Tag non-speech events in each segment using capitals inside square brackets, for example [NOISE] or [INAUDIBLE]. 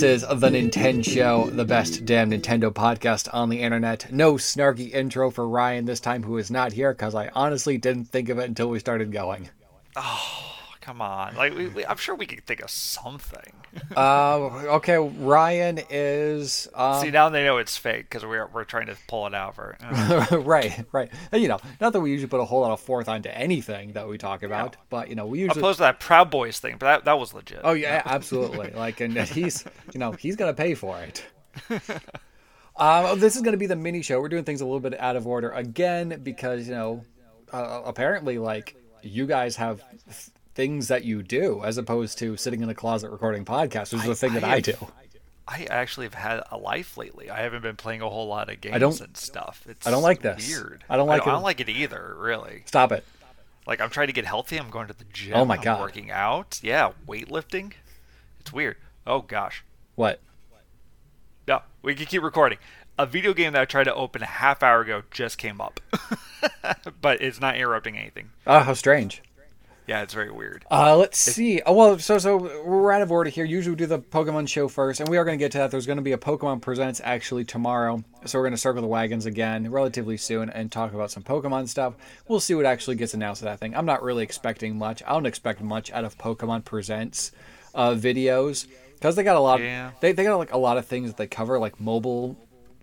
this is the Nintendo Show, the best damn Nintendo podcast on the internet. No snarky intro for Ryan this time, who is not here, because I honestly didn't think of it until we started going. Oh, come on. Like, we, we, I'm sure we could think of something. [LAUGHS] uh, okay, Ryan is. Um, See, now they know it's fake because we're, we're trying to pull it out for. Uh. [LAUGHS] right, right. And, you know, not that we usually put a whole lot of forth onto anything that we talk about, but, you know, we usually. Opposed to that Proud Boys thing, but that, that was legit. Oh, yeah, absolutely. like, and he's, you know, he's going to pay for it. [LAUGHS] Um, this is going to be the mini show. We're doing things a little bit out of order again because, you know, uh, apparently, like, you guys have things that you do as opposed to sitting in a closet recording podcasts, which is the thing I, that I, I do. I actually have had a life lately. I haven't been playing a whole lot of games I don't, and stuff. It's I don't like this. Weird. I don't like I don't, it. I don't like it either. Really. Stop it. Like I'm trying to get healthy. I'm going to the gym. Oh my god. I'm working out. Yeah, weightlifting. It's weird. Oh gosh. What? No, we can keep recording. A video game that I tried to open a half hour ago just came up, [LAUGHS] but it's not interrupting anything. Oh, how strange. Yeah, it's very weird. Uh, let's see. Oh, well, so so we're out of order here. Usually we do the Pokemon show first, and we are going to get to that. There's going to be a Pokemon Presents actually tomorrow, so we're going to circle the wagons again relatively soon and talk about some Pokemon stuff. We'll see what actually gets announced at that thing. I'm not really expecting much. I don't expect much out of Pokemon Presents uh, videos because they got a lot. Yeah. They they got like a lot of things that they cover, like mobile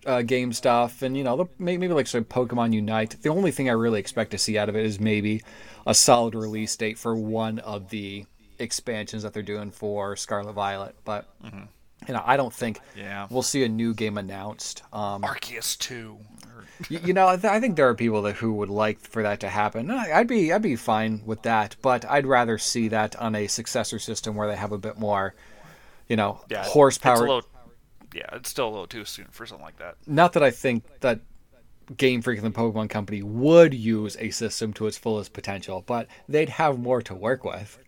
uh, game stuff, and you know, maybe like some Pokemon Unite. The only thing I really expect to see out of it is maybe a solid release date for one of the expansions that they're doing for Scarlet Violet. But mm-hmm. you know, I don't think yeah. we'll see a new game announced. Um, Arceus two. [LAUGHS] you, you know, I, th- I, think there are people that who would like for that to happen. I'd be I'd be fine with that, but I'd rather see that on a successor system where they have a bit more, you know, yeah, horsepower. Little, yeah, it's still a little too soon for something like that. Not that I think that Game Freak and the Pokemon Company would use a system to its fullest potential, but they'd have more to work with.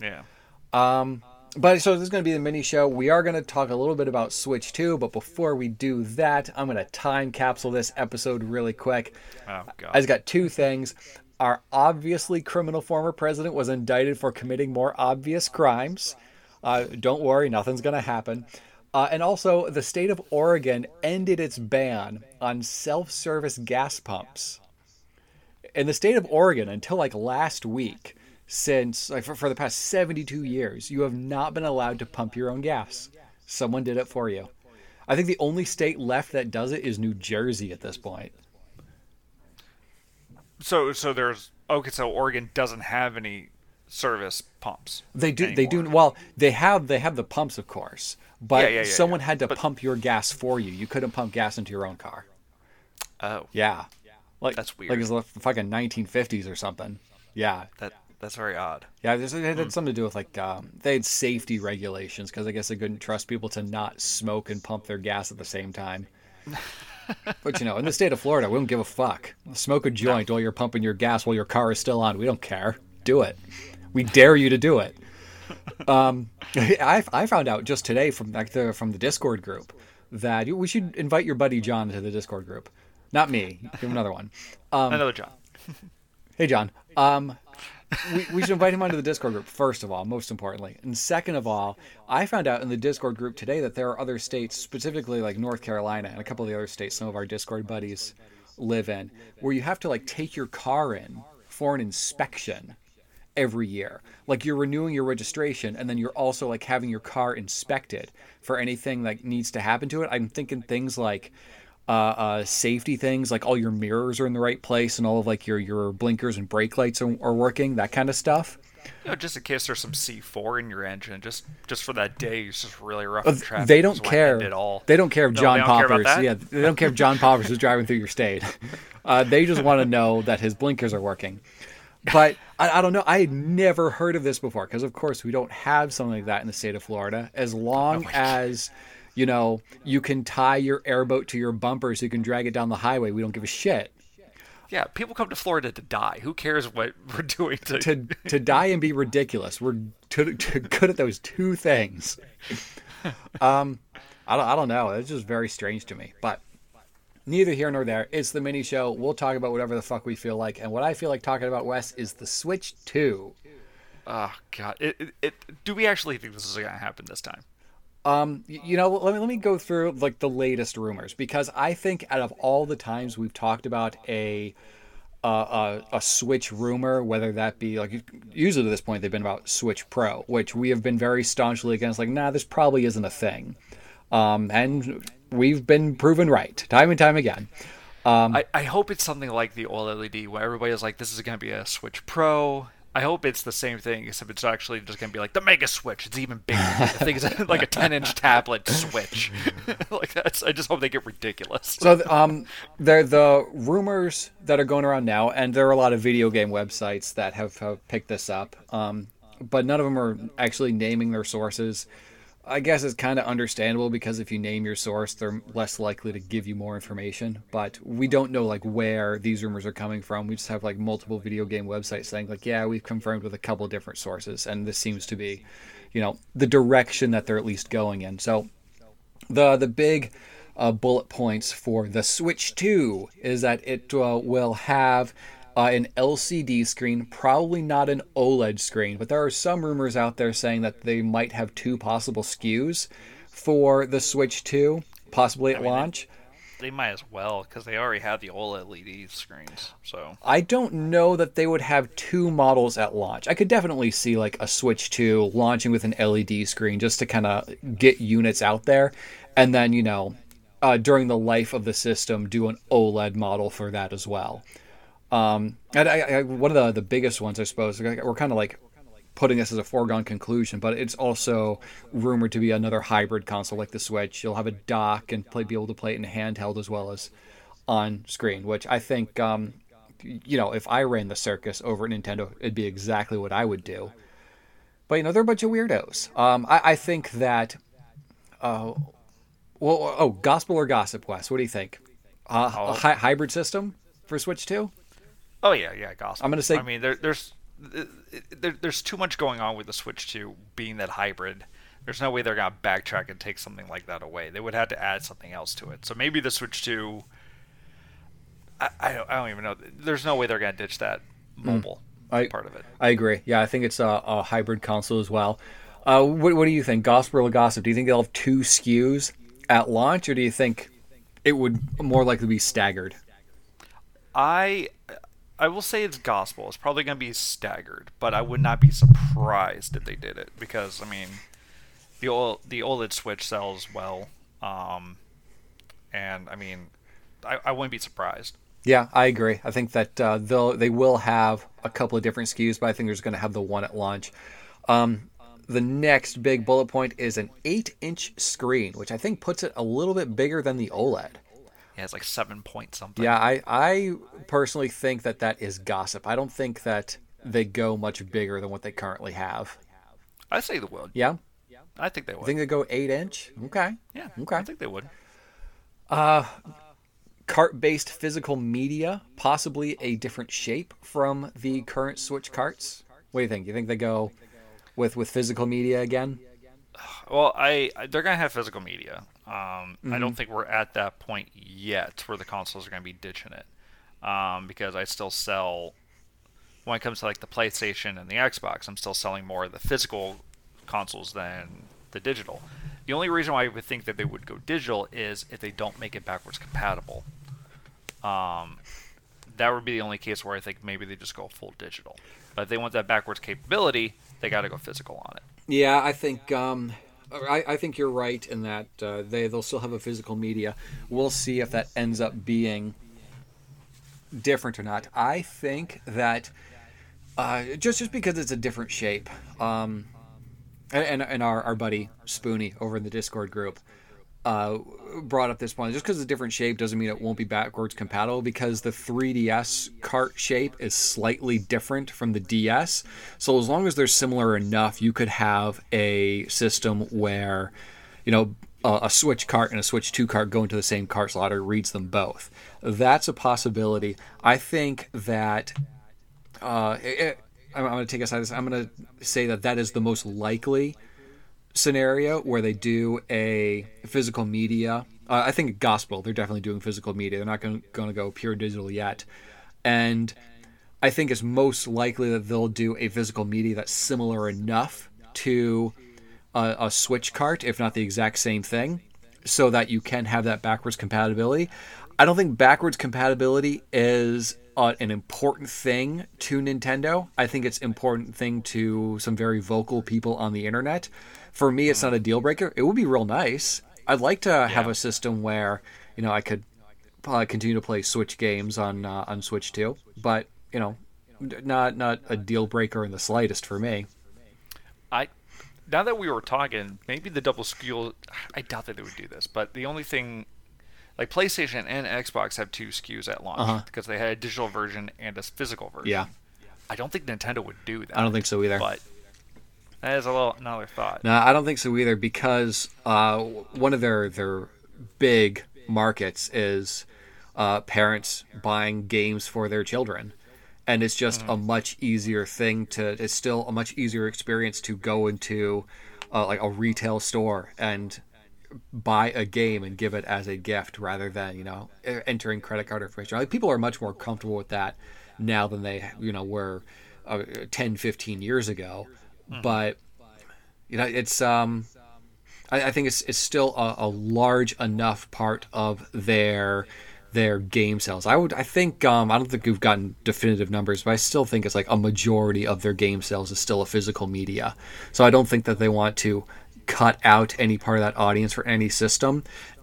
Yeah. Um, but so this is going to be the mini show. We are going to talk a little bit about Switch 2, but before we do that, I'm going to time capsule this episode really quick. Oh, God. I just got two things. Our obviously criminal former president was indicted for committing more obvious crimes. Uh, don't worry, nothing's going to happen. Uh, and also, the state of Oregon ended its ban on self service gas pumps. In the state of Oregon, until like last week, since like for, for the past 72 years, you have not been allowed to pump your own gas. Someone did it for you. I think the only state left that does it is New Jersey at this point. So, so there's okay. So Oregon doesn't have any service pumps. They do. Anymore. They do. Well, they have. They have the pumps, of course, but yeah, yeah, yeah, someone had to but, pump your gas for you. You couldn't pump gas into your own car. Oh. Yeah. Like that's weird. Like it's like fucking 1950s or something. Yeah. That that's very odd. Yeah, it had mm. something to do with like um, they had safety regulations because I guess they couldn't trust people to not smoke and pump their gas at the same time. [LAUGHS] but you know, in the state of Florida, we don't give a fuck. Smoke a joint no. while you're pumping your gas while your car is still on. We don't care. Do it. We dare you to do it. Um, [LAUGHS] I, I found out just today from like the from the Discord group that we should invite your buddy John to the Discord group. Not me. Give him another one. Um, another John. [LAUGHS] hey John. Um, we, we should invite him onto the Discord group first of all, most importantly, and second of all, I found out in the Discord group today that there are other states, specifically like North Carolina and a couple of the other states, some of our Discord buddies live in, where you have to like take your car in for an inspection every year. Like you're renewing your registration and then you're also like having your car inspected for anything that needs to happen to it. I'm thinking things like uh, uh, safety things, like all your mirrors are in the right place and all of like your your blinkers and brake lights are, are working, that kind of stuff. You know, just in case there's some C4 in your engine, just just for that day, it's just really rough in traffic. They don't care at all. They don't care if no, John Poppers, yeah, they don't care if John Poppers is driving through your state. [LAUGHS] Uh, they just want to know that his blinkers are working but I, I, don't know. I had never heard of this before because, of course, we don't have something like that in the state of Florida. As long oh as you know you can tie your airboat to your bumper so you can drag it down the highway, we don't give a shit. Yeah, people come to Florida to die. Who cares what we're doing to to, to die and be ridiculous? We're too, too good at those two things. [LAUGHS] Um, I don't, I don't know. It's just very strange to me, but neither here nor there. It's the mini show. We'll talk about whatever the fuck we feel like. And what I feel like talking about, Wes, is the Switch 2. Oh God! It, it, it, do we actually think this is going to happen this time? Um, you know, let me let me go through like the latest rumors because I think out of all the times we've talked about a uh, a, a Switch rumor, whether that be like usually to this point they've been about Switch Pro, which we have been very staunchly against. Like, nah, this probably isn't a thing, um, and we've been proven right time and time again. Um, I, I hope it's something like the OLED, where everybody is like, "This is going to be a Switch Pro." I hope it's the same thing, except it's actually just gonna be like the Mega Switch. It's even bigger. I think it's like a 10-inch [LAUGHS] tablet Switch. [LAUGHS] like that's. I just hope they get ridiculous. So, um, there the rumors that are going around now, and there are a lot of video game websites that have, have picked this up. Um, but none of them are actually naming their sources. I guess it's kind of understandable because if you name your source, they're less likely to give you more information. But we don't know like where these rumors are coming from. We just have like multiple video game websites saying like, yeah, we've confirmed with a couple different sources, and this seems to be, you know, the direction that they're at least going in. So, the the big uh, bullet points for the Switch 2 is that it uh, will have uh, an LCD screen, probably not an OLED screen, but there are some rumors out there saying that they might have two possible SKUs for the Switch 2, possibly at I mean, launch. They, they, might as well because they already have the OLED screens. So I don't know that they would have two models at launch. I could definitely see like a Switch 2 launching with an LED screen just to kind of get units out there, and then you know. Uh, during the life of the system, do an OLED model for that as well. Um, and I, I, one of the, the biggest ones, I suppose, we're kind of like putting this as a foregone conclusion, but it's also rumored to be another hybrid console like the Switch. You'll have a dock and play, be able to play it in handheld as well as on screen, which I think, um, you know, if I ran the circus over at Nintendo, it'd be exactly what I would do. But, you know, they're a bunch of weirdos. Um, I, I, think that, uh, well, oh, gospel or gossip, Wes? What do you think? Uh, oh. A hi- hybrid system for Switch 2? Oh yeah, yeah, gospel. I'm gonna say. I mean, there, there's there, there's too much going on with the Switch 2 being that hybrid. There's no way they're gonna backtrack and take something like that away. They would have to add something else to it. So maybe the Switch 2. I, I, don't, I don't even know. There's no way they're gonna ditch that hmm. mobile mm. I, part of it. I agree. Yeah, I think it's a, a hybrid console as well. Uh, what, what do you think, gospel or gossip? Do you think they'll have two SKUs at launch, or do you think it would more likely be staggered? I I will say it's gospel. It's probably going to be staggered, but I would not be surprised if they did it because I mean, the the OLED Switch sells well, um, and I mean, I, I wouldn't be surprised. Yeah, I agree. I think that uh, they'll they will have a couple of different SKUs, but I think there's going to have the one at launch. Um, the next big bullet point is an eight-inch screen, which I think puts it a little bit bigger than the OLED. Yeah, it's like seven point something. Yeah, I I personally think that that is gossip. I don't think that they go much bigger than what they currently have. I say they would. Yeah. I think they would. I think they go eight inch. Okay. Yeah. Okay. I think they would. Uh, cart-based physical media, possibly a different shape from the current Switch carts. What do you think? You think they go with with physical media again? Well, I, I they're gonna have physical media. Um, mm-hmm. I don't think we're at that point yet where the consoles are gonna be ditching it, um, because I still sell when it comes to like the PlayStation and the Xbox, I'm still selling more of the physical consoles than the digital. The only reason why I would think that they would go digital is if they don't make it backwards compatible. Um, that would be the only case where I think maybe they just go full digital. But if they want that backwards capability, they got to go physical on it. Yeah, I think um, I, I, think you're right in that uh, they they'll still have a physical media. We'll see if that ends up being different or not. I think that uh, just just because it's a different shape, um, and, and our, our buddy Spoony over in the Discord group, uh, brought up this point. Just because it's a different shape doesn't mean it won't be backwards compatible because the 3DS cart shape is slightly different from the DS. So as long as they're similar enough, you could have a system where, you know, a, a Switch cart and a Switch 2 cart go into the same cart slot or reads them both. That's a possibility. I think that. Uh, it, I'm, I'm going to take aside this. I'm going to say that that is the most likely scenario where they do a physical media. Uh, I think gospel, they're definitely doing physical media. They're not going to go pure digital yet. And I think it's most likely that they'll do a physical media that's similar enough to a, a Switch cart, if not the exact same thing, so that you can have that backwards compatibility. I don't think backwards compatibility is uh, an important thing to Nintendo. I think it's important thing to some very vocal people on the internet. For me, it's not a deal breaker. It would be real nice. I'd like to yeah. have a system where you know I could uh, continue to play Switch games on uh, on Switch too, but you know, not not a deal breaker in the slightest for me. I now that we were talking, maybe the double SKU. I doubt that they would do this, but the only thing, like PlayStation and Xbox have two SKUs at launch uh-huh. because they had a digital version and a physical version. Yeah. I don't think Nintendo would do that. I don't think so either. But that is a little another thought. No, I don't think so either because uh, one of their their big markets is uh, parents buying games for their children and it's just mm-hmm. a much easier thing to it's still a much easier experience to go into uh, like a retail store and buy a game and give it as a gift rather than you know entering credit card information like people are much more comfortable with that now than they you know were uh, 10 15 years ago mm-hmm. but you know it's um I, I think it's it's still a, a large enough part of their their game sales. I would, I think, um, I don't think we've gotten definitive numbers, but I still think it's like a majority of their game sales is still a physical media. So I don't think that they want to cut out any part of that audience for any system.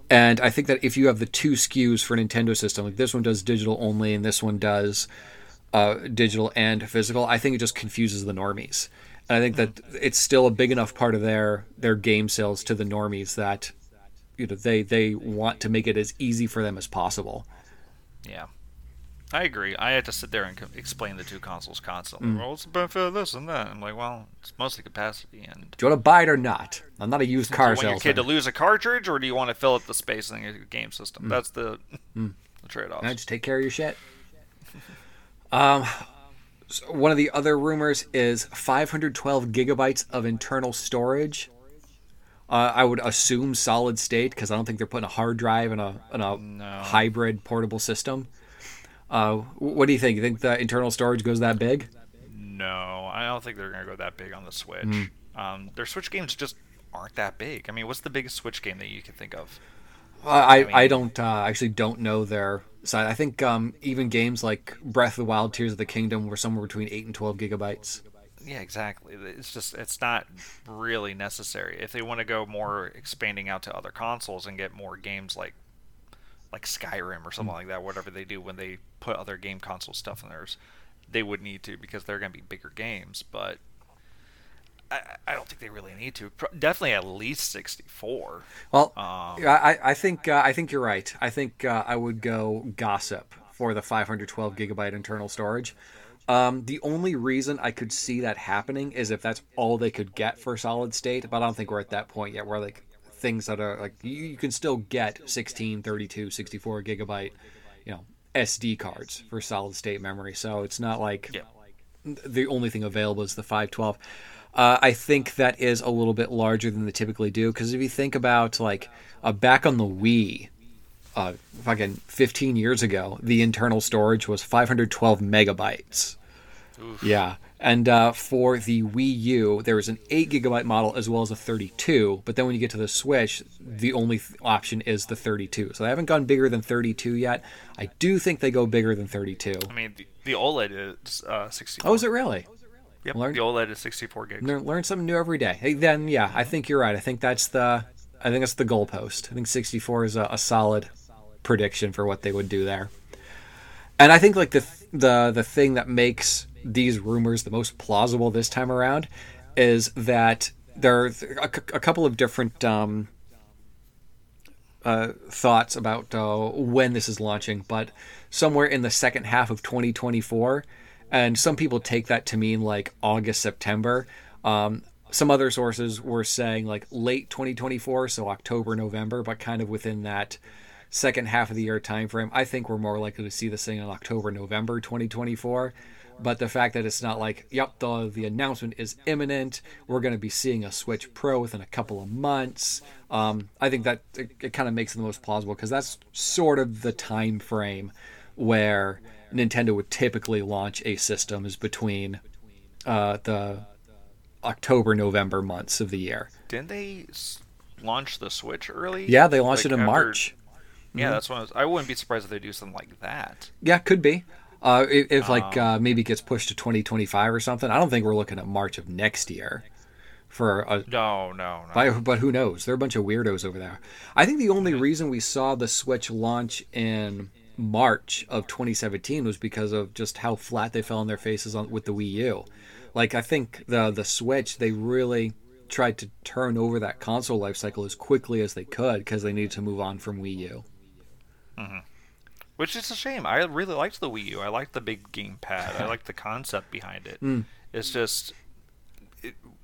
And I think that if you have the two SKUs for a Nintendo system, like this one does digital only and this one does uh, digital and physical, I think it just confuses the normies. And I think that it's still a big enough part of their their game sales to the normies that you know they they want to make it as easy for them as possible. Yeah. I agree. I had to sit there and co- explain the two consoles constantly. Mm. Well, what's the benefit of this and that? I'm like, well, it's mostly capacity. And do you want to buy it or not? I'm not a used car do you want your kid to lose a cartridge, or do you want to fill up the space in your game system? Mm. That's the, mm. [LAUGHS] the trade-off. just take care of your shit. [LAUGHS] um, so one of the other rumors is 512 gigabytes of internal storage uh, I would assume solid state because I don't think they're putting a hard drive in a in a no. hybrid portable system. Uh, what do you think? You think the internal storage goes that big? No, I don't think they're going to go that big on the Switch. Mm. Um, their Switch games just aren't that big. I mean, what's the biggest Switch game that you can think of? Uh, I I, mean, I don't uh, actually don't know their side. I think um, even games like Breath of the Wild, Tears of the Kingdom were somewhere between eight and twelve gigabytes yeah, exactly. It's just it's not really necessary if they want to go more expanding out to other consoles and get more games like like Skyrim or something mm. like that. Whatever they do when they put other game console stuff in theirs, they would need to because they're going to be bigger games. But I, I don't think they really need to. Definitely at least sixty four. Well, um, I I think uh, I think you're right. I think uh, I would go gossip for the 512 gigabyte internal storage. Um, the only reason I could see that happening is if that's all they could get for solid state, but I don't think we're at that point yet where like things that are like you, you can still get 16, 32, 64 gigabyte, you know, SD cards for solid state memory. So it's not like yeah. the only thing available is the 512. Uh, I think that is a little bit larger than they typically do because if you think about like uh, back on the Wii, uh, fucking 15 years ago, the internal storage was 512 megabytes. Oof. Yeah. And uh, for the Wii U, there is an 8 gigabyte model as well as a 32. But then when you get to the Switch, the only th- option is the 32. So they haven't gone bigger than 32 yet. I do think they go bigger than 32. I mean, the, the OLED is uh, 64. Oh, is it really? Yep. Learn, the OLED is 64 gigs. Learn, learn something new every day. Hey, then, yeah, I think you're right. I think that's the, I think that's the goalpost. I think 64 is a, a solid prediction for what they would do there. And I think like the the the thing that makes these rumors the most plausible this time around is that there are a, a couple of different um, uh, thoughts about uh, when this is launching, but somewhere in the second half of 2024. And some people take that to mean like August, September. Um, some other sources were saying like late 2024, so October, November, but kind of within that second half of the year timeframe. I think we're more likely to see this thing in October, November 2024. But the fact that it's not like, yep, the the announcement is imminent. We're going to be seeing a Switch Pro within a couple of months. Um, I think that it, it kind of makes it the most plausible because that's sort of the time frame where Nintendo would typically launch a system is between uh, the October November months of the year. Didn't they launch the Switch early? Yeah, they launched like it in after... March. Yeah, mm-hmm. that's when I, I, wouldn't be surprised if they do something like that. Yeah, could be. Uh, if, if like um, uh, maybe gets pushed to 2025 or something. I don't think we're looking at March of next year for a no, no, no. But, but who knows? They're a bunch of weirdos over there. I think the only reason we saw the Switch launch in March of 2017 was because of just how flat they fell on their faces on with the Wii U. Like I think the the Switch they really tried to turn over that console life cycle as quickly as they could because they needed to move on from Wii U. Mm-hmm. Which is a shame. I really liked the Wii U. I liked the big gamepad. I [LAUGHS] liked the concept behind it. Mm. It's just,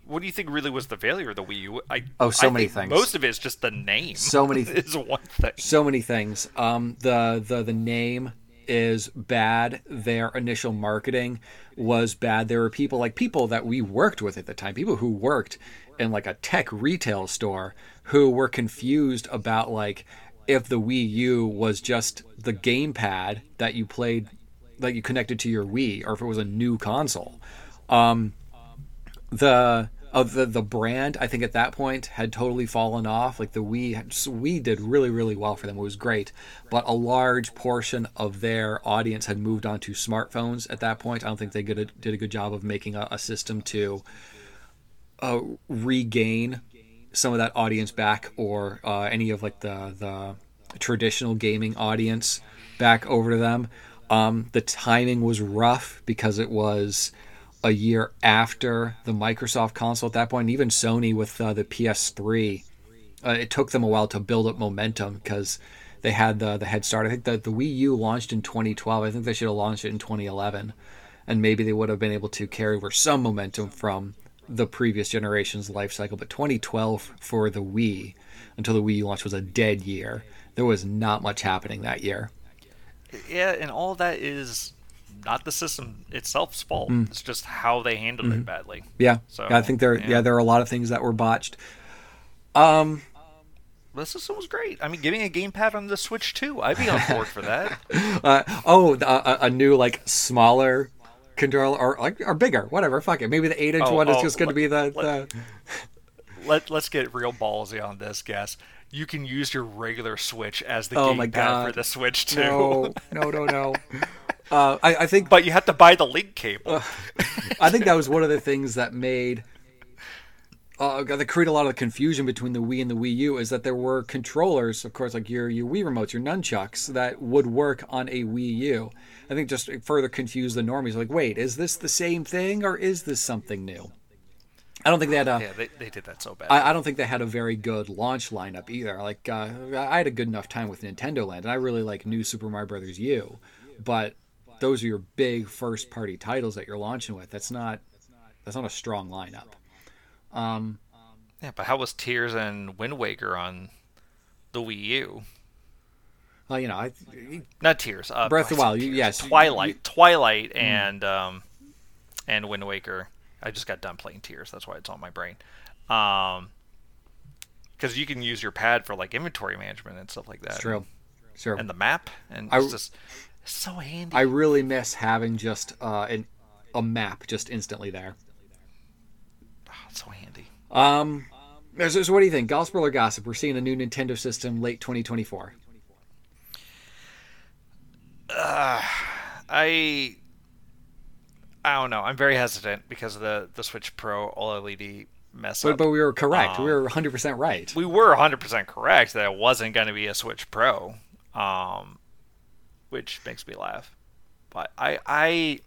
what do you think really was the failure of the Wii U? I, oh, so I many things. Most of it is just the name. So many th- [LAUGHS] is one thing. So many things. Um, the the the name is bad. Their initial marketing was bad. There were people like people that we worked with at the time, people who worked in like a tech retail store who were confused about like if the Wii U was just the gamepad that you played, that you connected to your Wii, or if it was a new console. Um, the of the the brand, I think at that point had totally fallen off. Like the Wii, we did really really well for them. It was great, but a large portion of their audience had moved on to smartphones at that point. I don't think they did a, did a good job of making a, a system to uh, regain some of that audience back or uh, any of like the the traditional gaming audience back over to them. Um, the timing was rough because it was a year after the Microsoft console at that point. And even Sony with uh, the PS3, uh, it took them a while to build up momentum because they had the the head start. I think the the Wii U launched in 2012. I think they should have launched it in 2011, and maybe they would have been able to carry over some momentum from the previous generation's life cycle. But 2012 for the Wii until the Wii U launch was a dead year. There was not much happening that year. Yeah, and all that is not the system itself's fault. Mm. It's just how they handled mm-hmm. it badly. Yeah. So yeah, I think there yeah. yeah. there are a lot of things that were botched. Um the system was great. I mean, giving a gamepad on the Switch too, I'd be on board for that. [LAUGHS] Uh, oh, a, a, new like smaller controller or like or bigger, whatever. Fuck it. Maybe the eight inch oh, one is oh, just going to be the. Let, the... [LAUGHS] let let's get real ballsy on this, guess. You can use your regular Switch as the oh gamepad for the Switch too. No, no, no, no. [LAUGHS] Uh, I, I, think, but you have to buy the link cable. Uh, I think that was one of the things that made uh, that created a lot of confusion between the Wii and the Wii U is that there were controllers, of course, like your your Wii remotes, your nunchucks, that would work on a Wii U. I think just further confused the normies. Like, wait, is this the same thing or is this something new? I don't think they had a. Yeah, they, they did that so bad. I, I don't think they had a very good launch lineup either. Like, uh, I had a good enough time with Nintendo Land, and I really like New Super Mario Brothers U, but those are your big first party titles that you're launching with. That's not that's not a strong lineup. Um, yeah, but how was Tears and Wind Waker on the Wii U? Well, you know, I, not Tears. Uh, Breath of the Wild. Yes, Twilight, you, Twilight, mm. and um, and Wind Waker. I just got done playing Tears. That's why it's on my brain. Um, because you can use your pad for like inventory management and stuff like that. It's true. Sure. And the map, and it's I, just it's so handy. I really miss having just uh, an, a map just instantly there. Oh, so handy. Um, so, so what do you think? Gospel or gossip? We're seeing a new Nintendo system late 2024. Uh, I I don't know. I'm very hesitant because of the the Switch Pro OLED mess but, up. But we were correct. Um, we were 100 percent right. We were 100 percent correct that it wasn't going to be a Switch Pro, um, which makes me laugh. But I I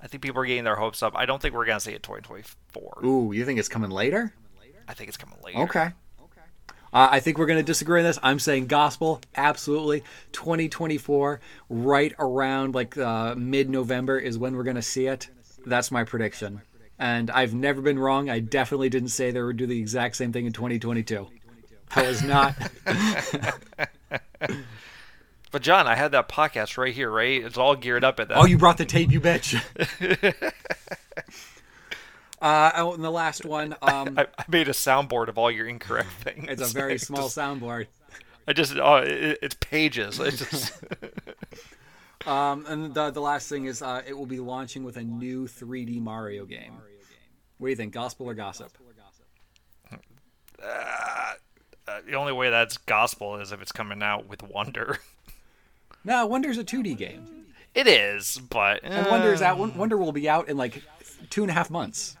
I think people are getting their hopes up. I don't think we're going to see it 2024. Ooh, you think it's coming later? I think it's coming later. Okay. Uh, I think we're going to disagree on this. I'm saying gospel, absolutely. 2024, right around like uh, mid November is when we're going to see it. That's my prediction. And I've never been wrong. I definitely didn't say they would do the exact same thing in 2022. I was not. [LAUGHS] but Jon, I had that podcast right here, right? It's all geared up at that. Oh, you brought the tape, you bitch. [LAUGHS] Uh, oh, and the last one. Um, I, I, made a soundboard of all your incorrect [LAUGHS] things. It's a very [LAUGHS] small just, soundboard. I just, oh, it, it's pages. It's just. Um, and the the last thing is uh, it will be launching with a new 3D Mario game. What do you think, gospel or gossip? Uh, the only way that's gospel is if it's coming out with Wonder. No, Wonder's a 2D game. It is, but And Wonder is out. Wonder will be out in like two and a half months.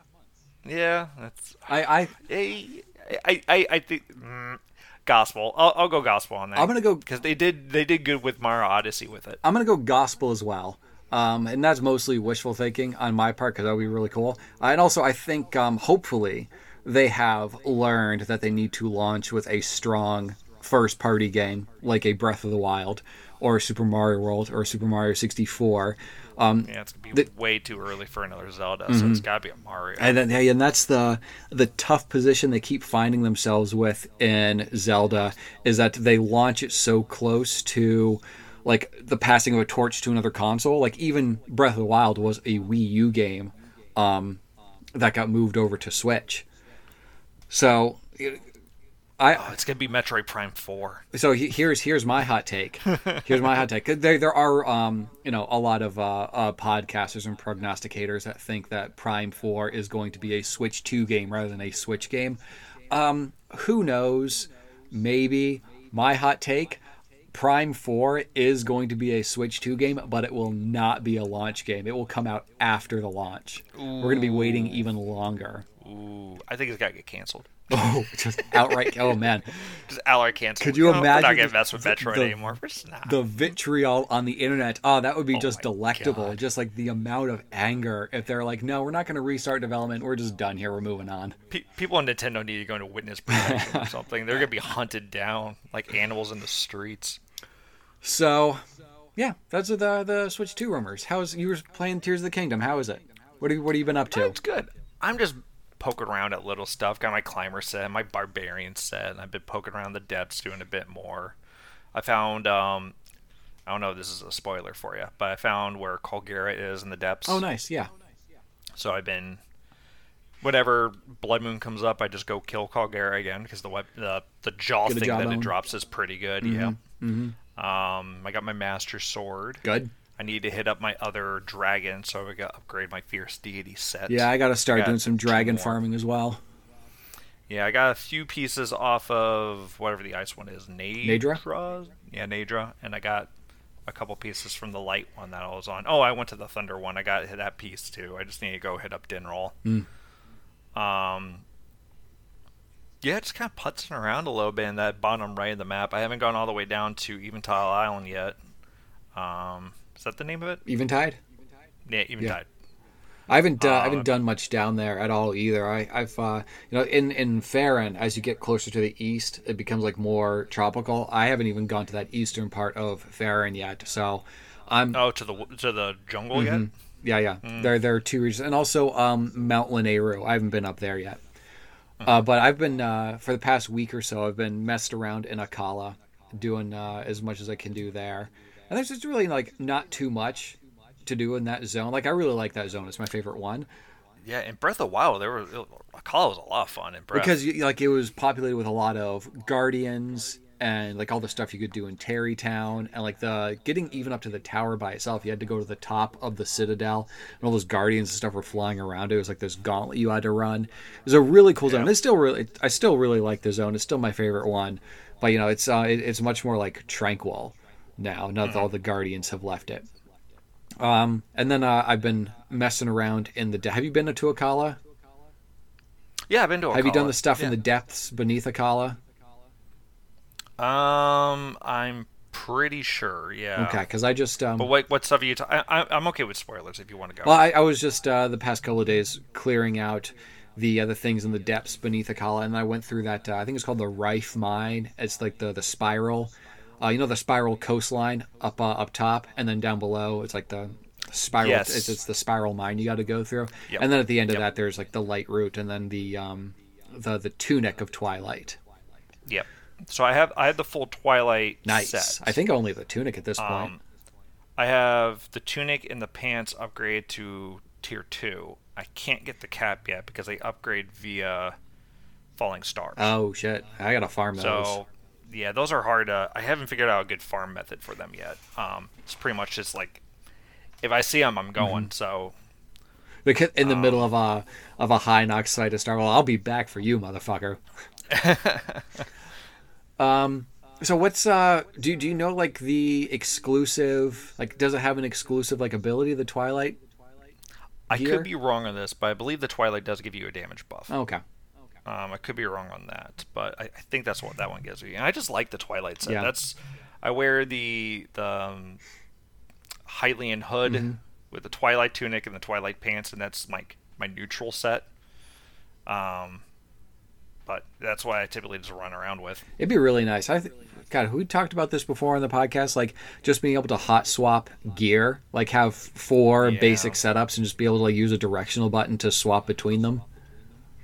Yeah, that's I, I I I I, think mm, gospel. I'll, I'll go gospel on that. I'm gonna go. because they did they did good with Mario Odyssey with it. I'm gonna go gospel as well. Um, and that's mostly wishful thinking on my part because that would be really cool. Uh, and also, I think um, hopefully they have learned that they need to launch with a strong first party game like a Breath of the Wild or Super Mario World or Super Mario 64. Um, Yeah, it's gonna be The- way too early for another Zelda, so it's gotta be a Mario. and then, yeah, and that's the the tough position they keep finding themselves with in Zelda is that they launch it so close to like the passing of a torch to another console. Like even Breath of the Wild was a Wii U game um, that got moved over to Switch. So I oh, it's gonna be Metroid Prime Four. so he- here's here's my hot take. Here's my hot take. There there are um you know a lot of uh, uh, podcasters and prognosticators that think that Prime Four is going to be a Switch Two game rather than a Switch game. Um, who knows? Maybe my hot take. Prime 4 is going to be a Switch 2 game, but it will not be a launch game. It will come out after the launch. We're going to be waiting even longer. Ooh, I think it's gotta get canceled. [LAUGHS] Oh, just [LAUGHS] outright. Oh, man. Just outright canceled. Could you No, We're imagine not gonna the- mess with Metroid the- anymore. We're the vitriol on the internet. Oh, that would be oh just delectable. God. Just like the amount of anger if they're like, no, we're not going to restart development. We're just done here. We're moving on. Pe- people on Nintendo need to go into witness protection or [LAUGHS] something. They're gonna be hunted down like animals in the streets. So, yeah, that's the the Switch Two rumors. How's you were playing Tears of the Kingdom? How is it? What have, what have you been up to? It's good. I'm just poking around at little stuff. Got my climber set, my barbarian set, and I've been poking around the depths, doing a bit more. I found, um, I don't know, if this is a spoiler for you, but I found where Colgera is in the depths. Oh, nice. Yeah. So I've been, whenever Blood Moon comes up, I just go kill Colgera again because the web, the the jaw Get thing jawbone. that it drops is pretty good. Yeah. Mm-hmm. Um, I got my master sword. Good. I need to hit up my other dragon, so I got to upgrade my fierce deity set. Yeah, I got to start Got doing some dragon more. farming as well. Yeah, I got a few pieces off of whatever the ice one is. Naydra? Naydra? Yeah, Naydra. And I got a couple pieces from the light one that I was on. Oh, I went to the thunder one. I got that piece too. I just need to go hit up Dinraal. Mm. Um, yeah, just kind of putzing around a little bit in that bottom right of the map. I haven't gone all the way down to Eventide Island yet. Um, is that the name of it? Eventide. Yeah, Eventide. Yeah. I haven't uh, I Um, haven't done much down there at all either. I, I've uh, you know in in Faron as you get closer to the east, it becomes like more tropical. I haven't even gone to that eastern part of Faron yet, so I'm Oh, to the to the jungle yet? yeah yeah. Mm. There there are two regions, and also um, Mount Lanayru. I haven't been up there yet, Mm-hmm. uh, but I've been uh, for the past week or so. I've been messed around in Akala, doing uh, as much as I can do there, and there's just really like not too much to do in that zone. Like I really like that zone. It's my favorite one. Yeah, in Breath of Wild, there were Akala was a lot of fun in Breath. because like it was populated with a lot of guardians and like all the stuff you could do in Tarrey Town and like the getting even up to the tower by itself you had to go to the top of the citadel and all those guardians and stuff were flying around it was like this gauntlet you had to run it was a really cool zone Yeah. it's still really I still really like the zone it's still my favorite one but you know it's uh, it, it's much more like tranquil now now that all the guardians have left it um and then uh, I've been messing around in the de- have you been to Tuakala yeah, I've been to. have you done the stuff in the depths beneath Akala Um, I'm pretty sure. Yeah. Okay, because I just um, But what what stuff are you? Ta- I, I, I'm okay with spoilers if you want to go. well, I, I was just uh, the past couple of days clearing out the other things in the depths beneath Akala, and I went through that. Uh, I think it's called the Rife Mine. It's like the the spiral, uh, you know, the spiral coastline up uh, up top, and then down below, it's like the spiral. Yes. It's, it's the spiral mine you got to go through, Yep. and then at the end of Yep. that, there's like the light route, and then the um, the the tunic of twilight. Yep. So I have I have the full Twilight Nice. set. I think only the tunic at this point. Um, I have the tunic and the pants upgrade to tier two. I can't get the cap yet because they upgrade via falling stars. oh shit! I gotta farm those. so yeah, those are hard. Uh, I haven't figured out a good farm method for them yet. Um, it's pretty much just like if I see them, I'm going. Mm-hmm. So Because in the middle of a of a Hinox fight to start. Well, I'll be back for you, motherfucker. [LAUGHS] um. So what's uh? Do do you know like the exclusive? Like, does it have an exclusive like ability? The Twilight. I could be wrong on this, but I believe the Twilight does give you a damage buff. Okay. Um, I could be wrong on that, but I, I think that's what that one gives me. And I just like the Twilight set. Yeah. That's I wear the the um, Hylian hood Mm-hmm. with the Twilight tunic and the Twilight pants, and that's my my neutral set. Um, but that's why I typically just run around with. It'd be really nice. I th- God, we talked about this before on the podcast, like just being able to hot swap gear, like have four Yeah. basic setups and just be able to like use a directional button to swap between them.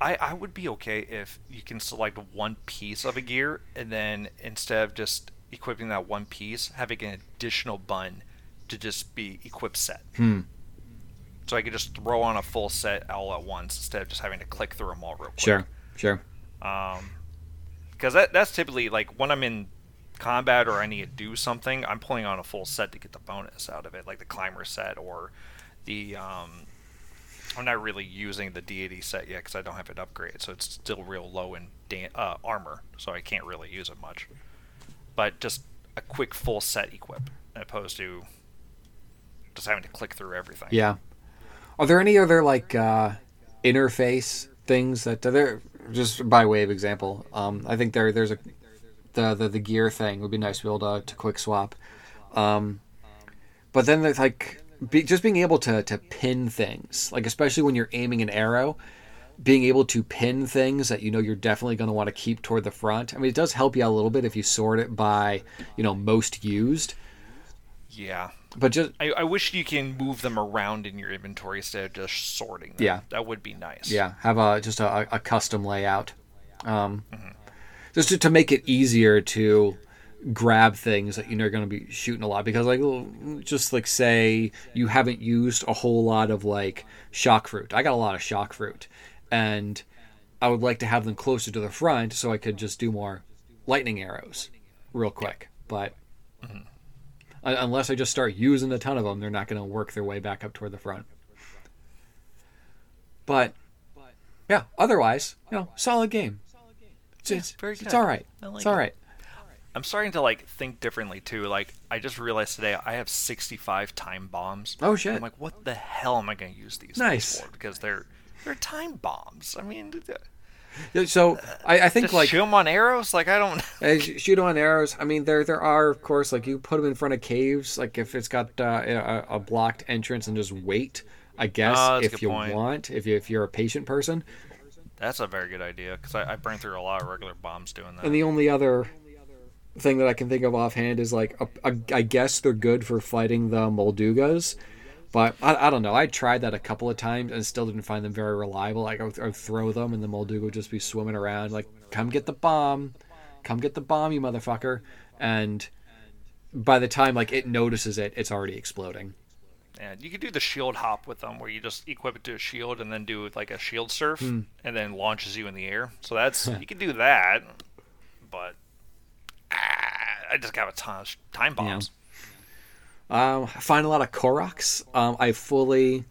I, I would be okay if you can select one piece of a gear and then instead of just equipping that one piece, having an additional bun to just be equipped set. Hmm. So I could just throw on a full set all at once instead of just having to click through them all real quick. Sure, sure. Um, because that that's typically like when I'm in combat or I need to do something, I'm pulling on a full set to get the bonus out of it, like the climber set or the um. I'm not really using the deity set yet because I don't have it upgraded, so it's still real low in da- uh, armor, so I can't really use it much. But just a quick full set equip, opposed to just having to click through everything. Yeah. Are there any other like uh, interface things that there? Just by way of example, um, I think there there's a the, the the gear thing would be nice to be able to, to quick swap. Um, but then there's like be, just being able to to pin things, like especially when you're aiming an arrow, being able to pin things that you know you're definitely going to want to keep toward the front. I mean, it does help you out a little bit if you sort it by you know most used, Yeah. but just I, I wish you can move them around in your inventory instead of just sorting them. Yeah. That would be nice. Yeah, have a just a, a custom layout, um, just to, to make it easier to grab things that you know are going to be shooting a lot. Because like, just like say you haven't used a whole lot of like shock fruit. I got a lot of shock fruit, and I would like to have them closer to the front so I could just do more lightning arrows real quick. But un- unless I just start using a ton of them, they're not going to work their way back up toward the front. But yeah, otherwise, you know, solid game. It's, it's, it's all right. Like it's all right. I'm starting to like think differently too. Like I just realized today I have 65 time bombs. Oh, shit. I'm like, what the hell am I going to use these Nice. for? Because they're they're time bombs. I mean, So I, I think like shoot them on arrows. Like I don't. [LAUGHS] uh, sh- shoot on arrows. I mean, there there are of course like you put them in front of caves. Like if it's got uh, a, a blocked entrance and just wait. I guess Oh, if you point. want, if you if you're a patient person. That's a very good idea because I, I burn through a lot of regular bombs doing that. And the only other thing that I can think of offhand is like a, a, I guess they're good for fighting the Moldugas, but I, I don't know. I tried that a couple of times and still didn't find them very reliable. Like I would, I would throw them and the Molduga would just be swimming around like, "Come get the bomb, come get the bomb, you motherfucker!" And by the time like it notices it, it's already exploding. And you could do the shield hop with them, where you just equip it to a shield and then do like a shield surf, Hmm. and then launches you in the air. So that's [LAUGHS] you can do that, but I just got a ton of time bombs. Um, I find a lot of Koroks. Um, I fully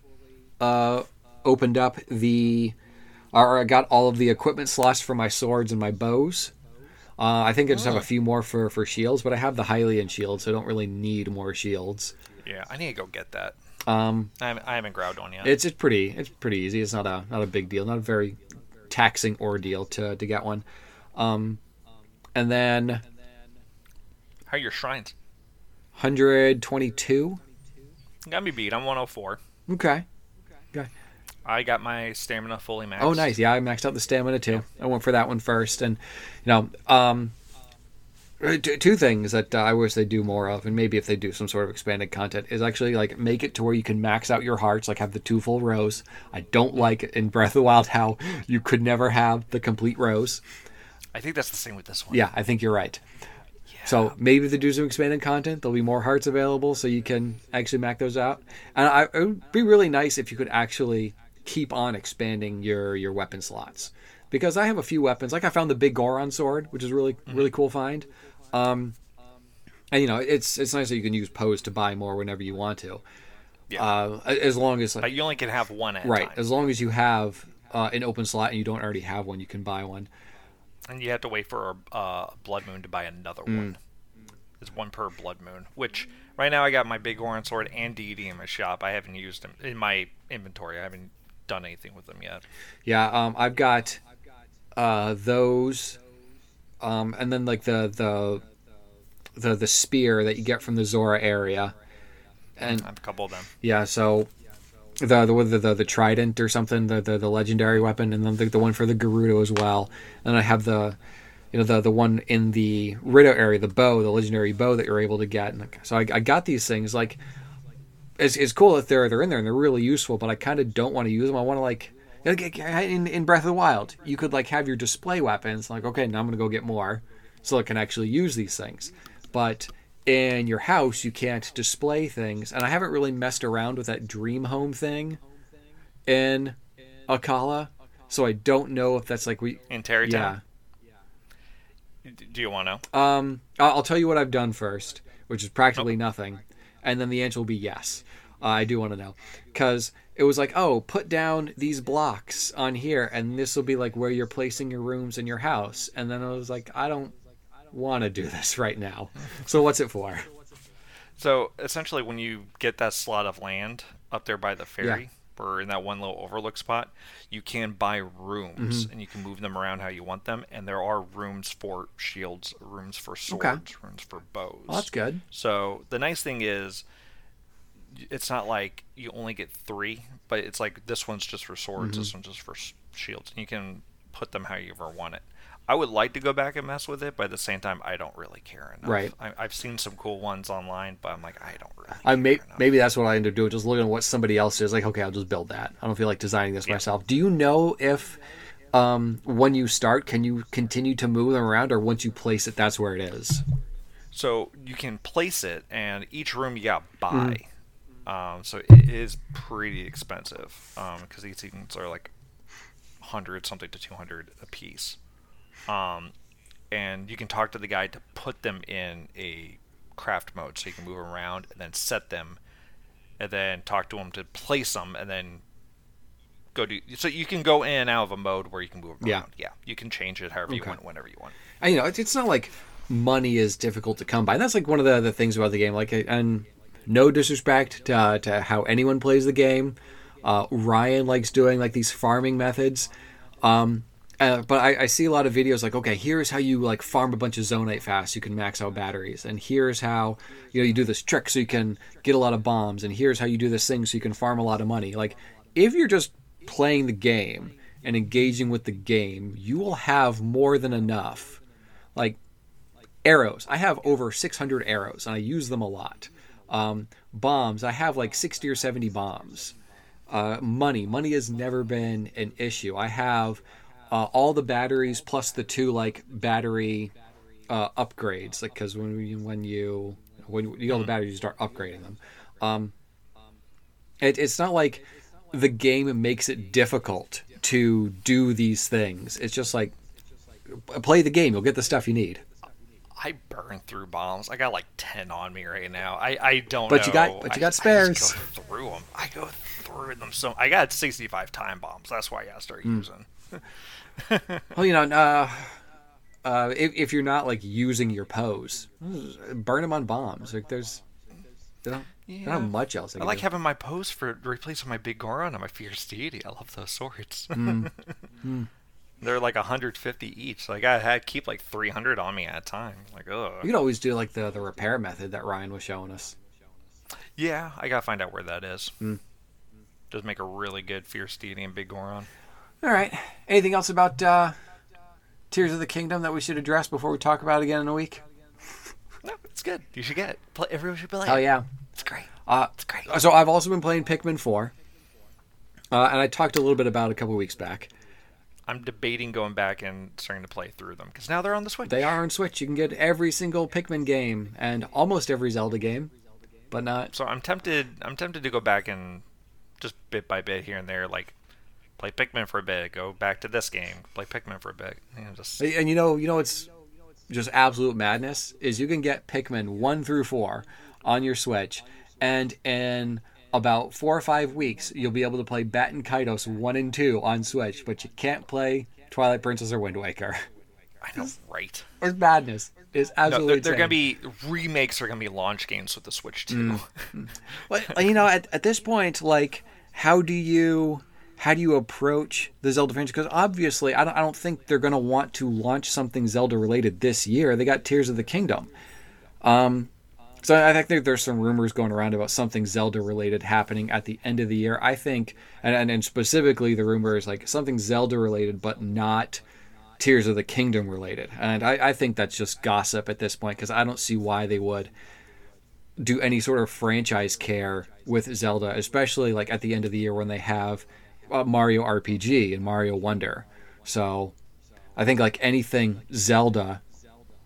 uh, opened up the, or I got all of the equipment slots for my swords and my bows. Uh, I think I just have a few more for, for shields, but I have the Hylian shield, so I don't really need more shields. Yeah, I need to go get that. Um, I haven't, I haven't grabbed one yet. it's it's pretty it's pretty easy. It's not a not a big deal, not a very taxing ordeal to to get one. Um, and then How are your shrines? 122. Got me beat. I'm 104. Okay. Okay. I got my stamina fully maxed. Oh, nice. Yeah, I maxed out the stamina too. I went for that one first, and you know, um, t- two things that uh, I wish they do more of, and maybe if they do some sort of expanded content, is actually like make it to where you can max out your hearts, like have the two full rows. I don't like in Breath of the Wild how you could never have the complete rows. I think that's the same with this one. Yeah, I think you're right. So maybe if they do some expanded content, there'll be more hearts available, so you can actually max those out. And I, it would be really nice if you could actually keep on expanding your your weapon slots. because I have a few weapons. Like I found the big Goron sword, which is really Mm-hmm. really cool find. Um, and you know, it's it's nice that you can use poes to buy more whenever you want to. Yeah. Uh, as long as But you only can have one at a right, time. as long as you have uh, an open slot and you don't already have one, you can buy one. And you have to wait for a uh, blood moon to buy another Mm. one. It's one per blood moon. Which right now I got my big Goron sword and deity in my shop. I haven't used them in my inventory. I haven't done anything with them yet. Yeah, um, I've got uh, those, um, and then like the the the the spear that you get from the Zora area, and I have a couple of them. yeah, so the the the, the, the trident or something, the, the the legendary weapon, and then the, the one for the Gerudo as well. And I have the you know the the one in the Rito area, the bow, the legendary bow that you're able to get. And so I, I got these things like. It's, it's cool that they're they're in there and they're really useful, but I kind of don't want to use them. I want to like in in Breath of the Wild, you could like have your display weapons. Like, okay, now I'm gonna go get more, so I can actually use these things. But in your house, you can't display things, and I haven't really messed around with that dream home thing in Akkala, so I don't know if that's like we. In Tarrey Town? Yeah. Do you want to know? Um, I'll tell you what I've done first, which is practically nothing, and then the answer will be yes. Uh, I do want to know because it was like, oh, put down these blocks on here, and this will be like where you're placing your rooms in your house. And then I was like, I don't want to do this right now. So what's it for? So essentially, when you get that slot of land up there by the ferry, or in that one little overlook spot, you can buy rooms Mm-hmm. and you can move them around how you want them. And there are rooms for shields, rooms for swords, rooms for bows. Well, that's good. So the nice thing is, it's not like you only get three, but it's like this one's just for swords, Mm-hmm. this one's just for shields, and you can put them how you ever want it. I would like to go back and mess with it, but at the same time, I don't really care enough. Right. I, I've seen some cool ones online, but I'm like, I don't really. I may, enough. maybe that's what I end up doing, just looking at what somebody else is. Like, okay, I'll just build that. I don't feel like designing this Yeah. myself. Do you know if, um, when you start, can you continue to move them around, or once you place it, that's where it is? So you can place it, and each room you got buy. Mm-hmm. Um, so it is pretty expensive because these things are like hundred something to two hundred a piece. Um, and you can talk to the guy to put them in a craft mode, so you can move them around and then set them, and then talk to him to place them, and then go to So you can go in and out of a mode where you can move them Yeah. around. Yeah, you can change it however you want, whenever you want. And, you know, it's, it's not like money is difficult to come by. and That's like one of the, the things about the game. Like, and no disrespect to, uh, to how anyone plays the game. Uh, Ryan likes doing like these farming methods. Um, uh, but I, I see a lot of videos like, okay, here's how you like farm a bunch of zonaite fast. You can max out batteries, and here's how you know you do this trick so you can get a lot of bombs, and here's how you do this thing so you can farm a lot of money. Like, if you're just playing the game and engaging with the game, you will have more than enough. Like arrows, I have over 600 arrows, and I use them a lot. Um, bombs, I have like 60 or 70 bombs. Uh, money, money has never been an issue. I have uh, all the batteries plus the two like battery uh, upgrades, like because when you when you when you get all the batteries, you start upgrading them. Um, it, it's not like the game makes it difficult to do these things. It's just like play the game, you'll get the stuff you need. I burn through bombs. I got like ten on me right now. I, I don't. But you got- but you I- got I spares. go through them. I go through them. So I got sixty five time bombs. That's why I gotta start Hmm. using. [LAUGHS] Well, you know, uh, uh, if, if you're not like using your poes, burn them on bombs. Like there's, they don't, they don't much else. they I like do. having my poes for replacing my big Goron and my fierce deity. I love those swords. [LAUGHS] Hmm. They're like 150 each. Like I gotta keep like 300 on me at a time. Like, oh, You could always do like the the repair method that Ryan was showing us. Yeah, I gotta find out where that is. Just make a really good fierce deity and big Goron. All right. Anything else about uh, Tears of the Kingdom that we should address before we talk about it again in a week? No, it's good. You should get it. Play, everyone should play Oh yeah. It's great. Uh, It's great. so I've also been playing Pikmin 4. Uh, and I talked a little bit about it a couple weeks back. I'm debating going back and starting to play through them because now they're on the Switch. They are on Switch. You can get every single Pikmin game and almost every Zelda game, but not. So I'm tempted. I'm tempted to go back and just bit by bit here and there, like play Pikmin for a bit, go back to this game, play Pikmin for a bit. You know, just And you know, you know, it's just absolute madness is you can get Pikmin one through four on your Switch, and in about four or five weeks you'll be able to play Baten Kaitos one and two on Switch, but you can't play Twilight Princess or Wind Waker. I know, right? It's madness. It's No, absolutely. they're, they're gonna be remakes. Are gonna be launch games with the Switch too. Mm. Well, you know, at, at this point, like, how do you how do you approach the Zelda franchise? Because obviously, I don't, I don't think they're going to want to launch something Zelda related this year. They got Tears of the Kingdom. Um, so I think there's some rumors going around about something Zelda related happening at the end of the year. I think, and, and, specifically, the rumor is like something Zelda related, but not Tears of the Kingdom related. And I, I think that's just gossip at this point because I don't see why they would do any sort of franchise care with Zelda, especially like at the end of the year when they have Mario RPG and Mario Wonder. So I think like anything Zelda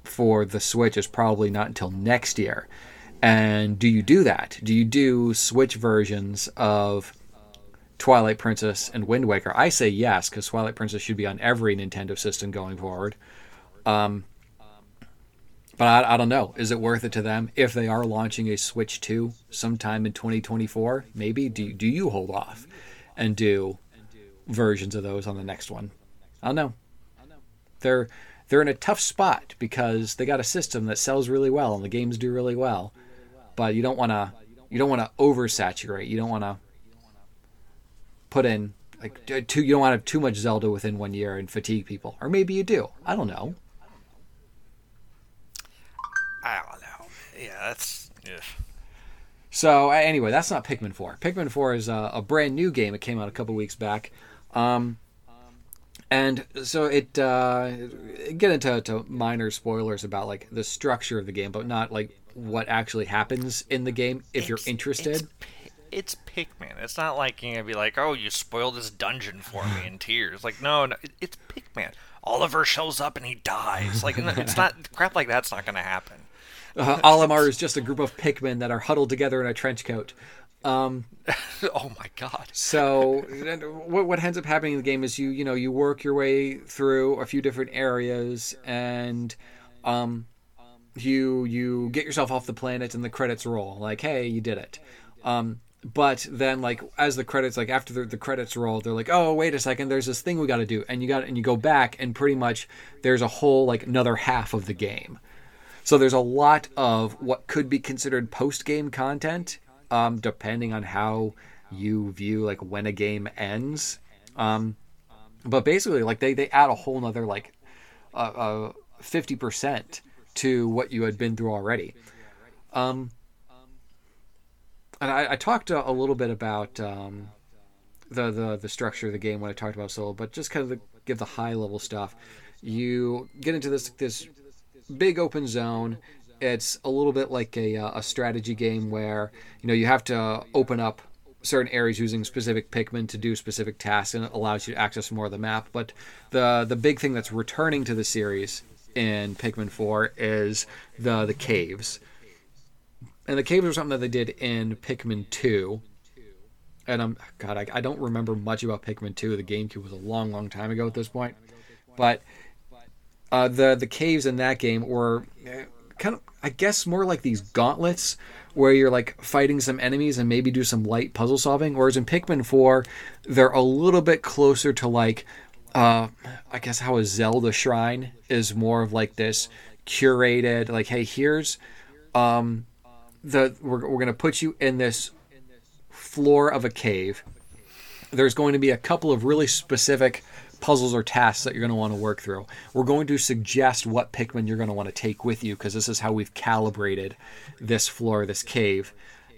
for the Switch is probably not until next year. And do you do that? Do you do Switch versions of Twilight Princess and Wind Waker? I say yes, because Twilight Princess should be on every Nintendo system going forward. Um, but I, I don't know. Is it worth it to them if they are launching a Switch 2 sometime in 2024? Maybe. Do, do you hold off and do versions of those on the next one? I don't know. They're they're in a tough spot because they got a system that sells really well and the games do really well, but you don't want to you don't want to oversaturate. You don't want to put in like too. You don't want to have too much Zelda within one year and fatigue people, or maybe you do. I don't know. I don't know. Yeah, that's. Yeah. So anyway, that's not Pikmin 4. Pikmin 4 is a, a brand new game. It came out a couple weeks back, um, and so it uh, get into to minor spoilers about like the structure of the game, but not like what actually happens in the game. If you're interested, It's, it's Pikmin. It's not like you're gonna be like, oh, you spoiled this dungeon for me in tears. Like, no, no, it's Pikmin. Oliver shows up and he dies. Like, it's [LAUGHS] not crap like that's not gonna happen. Uh, Olimar is just a group of Pikmin that are huddled together in a trench coat. [LAUGHS] oh my god. So what what ends up happening in the game is you you know you work your way through a few different areas and um you you get yourself off the planet and the credits roll like hey you did it um but then like as the credits like after the, the credits roll they're like oh wait a second there's this thing we got to do and you got and you go back and pretty much there's a whole like another half of the game so there's a lot of what could be considered post game content, um, depending on how you view like when a game ends. Um, but basically, like they they add a whole nother like uh, fifty percent to what you had been through already. Um, and I, I talked a, a little bit about um, the, the the structure of the game when I talked about solo, but just kind of the, give the high level stuff. You get into this this big open zone. It's a little bit like a, uh, a strategy game where you know you have to open up certain areas using specific Pikmin to do specific tasks, and it allows you to access more of the map. But the the big thing that's returning to the series in Pikmin 4 is the the caves, and the caves are something that they did in Pikmin 2. And I'm God, I, I don't remember much about Pikmin 2. The GameCube was a long, long time ago at this point, but uh, the the caves in that game were kind of I guess more like these gauntlets where you're like fighting some enemies and maybe do some light puzzle solving. Whereas in Pikmin 4, they're a little bit closer to like uh, I guess how a Zelda shrine is more of like this curated like hey here's um the we're, we're gonna put you in this floor of a cave there's going to be a couple of really specific puzzles or tasks that you're going to want to work through. We're going to suggest what Pikmin you're going to want to take with you because this is how we've calibrated this floor, this cave.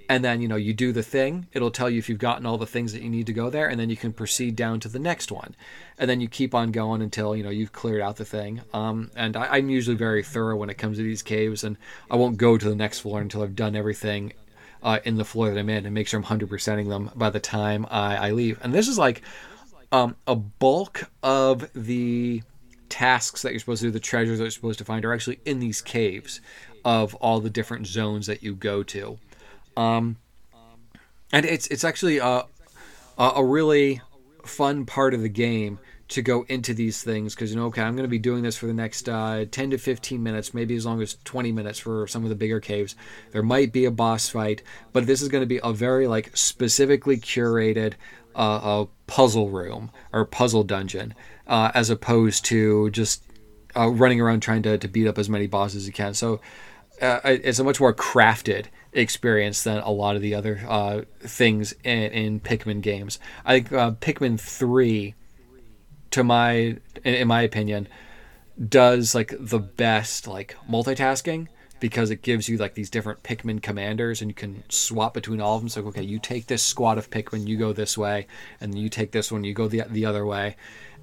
And then, you know, you do the thing, it'll tell you if you've gotten all the things that you need to go there, and then you can proceed down to the next one. And then you keep on going until, you know, you've cleared out the thing. Um, and I, I'm usually very thorough when it comes to these caves, and I won't go to the next floor until I've done everything uh, in the floor that I'm in and make sure I'm 100%ing them by the time I, I leave. And this is like um, a bulk of the tasks that you're supposed to do, the treasures that you're supposed to find, are actually in these caves of all the different zones that you go to. Um, and it's it's actually a a a really fun part of the game to go into these things because you know okay i'm going to be doing this for the next uh, 10 to 15 minutes maybe as long as 20 minutes for some of the bigger caves there might be a boss fight but this is going to be a very like specifically curated uh, puzzle room or puzzle dungeon uh, as opposed to just uh, running around trying to, to beat up as many bosses as you can so uh, it's a much more crafted experience than a lot of the other uh, things in, in Pikmin games. I think uh, Pikmin three, to my in, in my opinion, does like the best like multitasking because it gives you like these different Pikmin commanders and you can swap between all of them. So okay, you take this squad of Pikmin, you go this way, and you take this one, you go the the other way.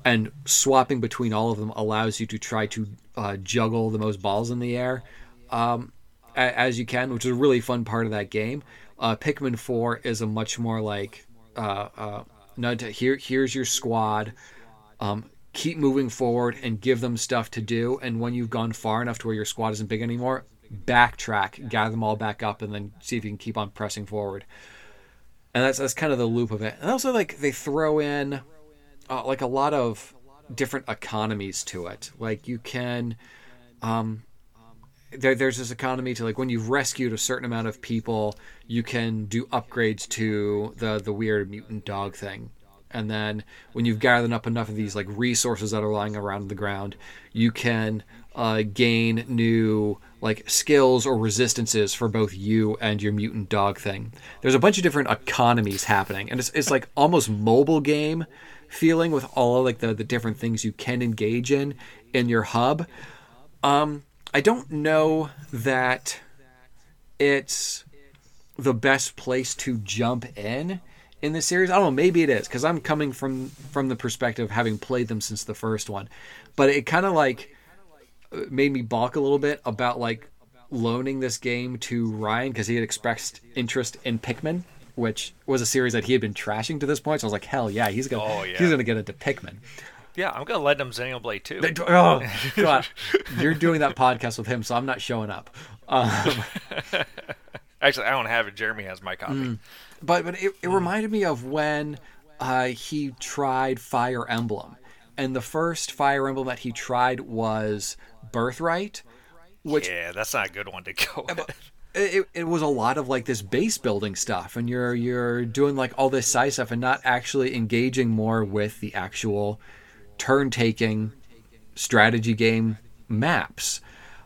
And swapping between all of them allows you to try to uh, juggle the most balls in the air. Um, as you can, which is a really fun part of that game. Uh, Pikmin Four is a much more like, uh, uh, here here's your squad. Um, keep moving forward and give them stuff to do. And when you've gone far enough to where your squad isn't big anymore, backtrack, gather them all back up, and then see if you can keep on pressing forward. And that's that's kind of the loop of it. And also like they throw in uh, like a lot of different economies to it. Like you can um, there, there's this economy to like when you've rescued a certain amount of people, you can do upgrades to the the weird mutant dog thing. And then when you've gathered up enough of these like resources that are lying around the ground, you can uh, gain new like skills or resistances for both you and your mutant dog thing. There's a bunch of different economies happening, and it's it's like almost mobile game feeling with all like the the different things you can engage in in your hub. Um, I don't know that it's the best place to jump in in the series. I don't know, maybe it is because I'm coming from from the perspective of having played them since the first one, but it kind of like made me balk a little bit about like loaning this game to Ryan because he had expressed interest in Pikmin, which was a series that he had been trashing to this point. So I was like, hell yeah, he's gonna oh, yeah. he's gonna get into Pikmin. Yeah, I'm gonna let him Xenoblade too. Oh [LAUGHS] God, you're doing that podcast with him, so I'm not showing up. Um, [LAUGHS] Actually, I don't have it. Jeremy has my copy. Mm, but but it, it reminded me of when uh, he tried Fire Emblem, and the first Fire Emblem that he tried was Birthright. Which yeah, that's not a good one to go. With. It, it was a lot of like this base building stuff and you're you're doing like all this side stuff and not actually engaging more with the actual turn taking strategy game maps.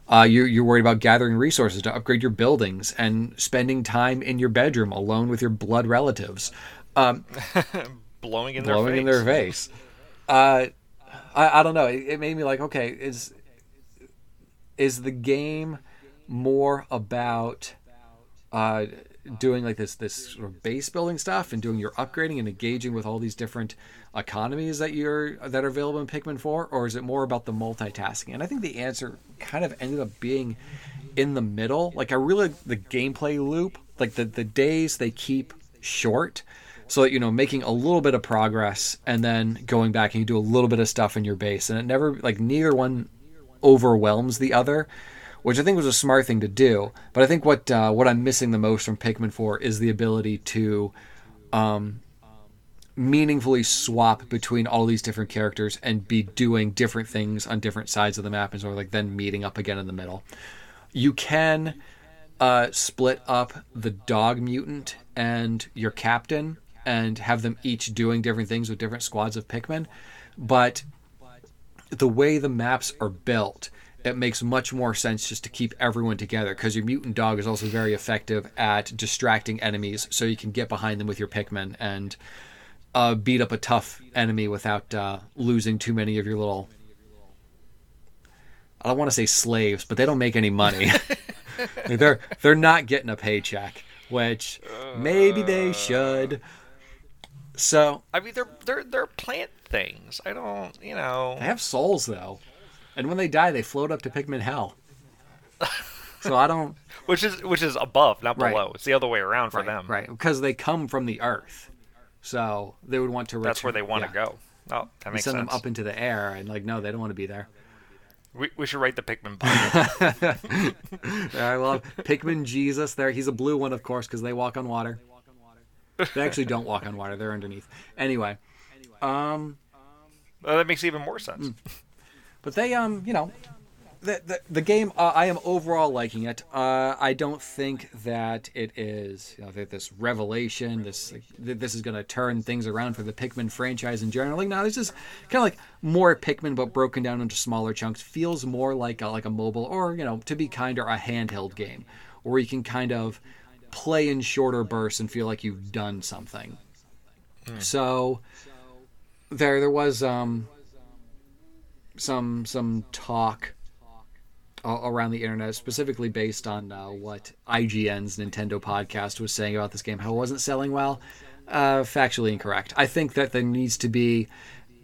Uh, you're, you're worried about gathering resources to upgrade your buildings and spending time in your bedroom alone with your blood relatives. Um, [LAUGHS] blowing in blowing their face. in their face. Uh, I, I don't know. It, it made me like, okay, is is the game more about uh, doing like this this sort of base building stuff and doing your upgrading and engaging with all these different economies that you're that are available in Pikmin 4 or is it more about the multitasking? And I think the answer kind of ended up being in the middle. Like I really the gameplay loop, like the the days they keep short so that you know making a little bit of progress and then going back and you do a little bit of stuff in your base and it never like neither one overwhelms the other which I think was a smart thing to do. But I think what uh, what I'm missing the most from Pikmin 4 is the ability to um, meaningfully swap between all these different characters and be doing different things on different sides of the map and sort of like then meeting up again in the middle. You can uh, split up the dog mutant and your captain and have them each doing different things with different squads of Pikmin, but the way the maps are built it makes much more sense just to keep everyone together because your mutant dog is also very effective at distracting enemies so you can get behind them with your Pikmin and uh, beat up a tough enemy without uh, losing too many of your little. I don't want to say slaves, but they don't make any money. [LAUGHS] they're they're not getting a paycheck, which maybe they should. So I mean, they're they're they're plant things. I don't, you know. They have souls though and when they die, they float up to Pikmin hell. [LAUGHS] so I don't. Which is which is above, not below. Right. It's the other way around for right, them. Right, because they come from the earth, so they would want to. Return. That's where they want yeah. to go. Oh, that makes send sense. them up into the air, and like, no, they don't want to be there. We, we should write the Pikmin [LAUGHS] Bible. [LAUGHS] I love Pikmin Jesus. There, he's a blue one, of course, because they walk on water. [LAUGHS] They actually don't walk on water; they're underneath. Anyway, Um, well, that makes even more sense. Mm. But they, um, you know, the the, the game uh, I am overall liking it. Uh, I don't think that it is you know that this revelation. This like, this is going to turn things around for the Pikmin franchise in general. Like now, this is kind of like more Pikmin but broken down into smaller chunks. Feels more like a, like a mobile or you know to be kinder a handheld game, where you can kind of play in shorter bursts and feel like you've done something. Mm. So there there was um some some talk around the internet, specifically based on uh, what IGN's Nintendo podcast was saying about this game, how it wasn't selling well. Uh, factually incorrect. I think that there needs to be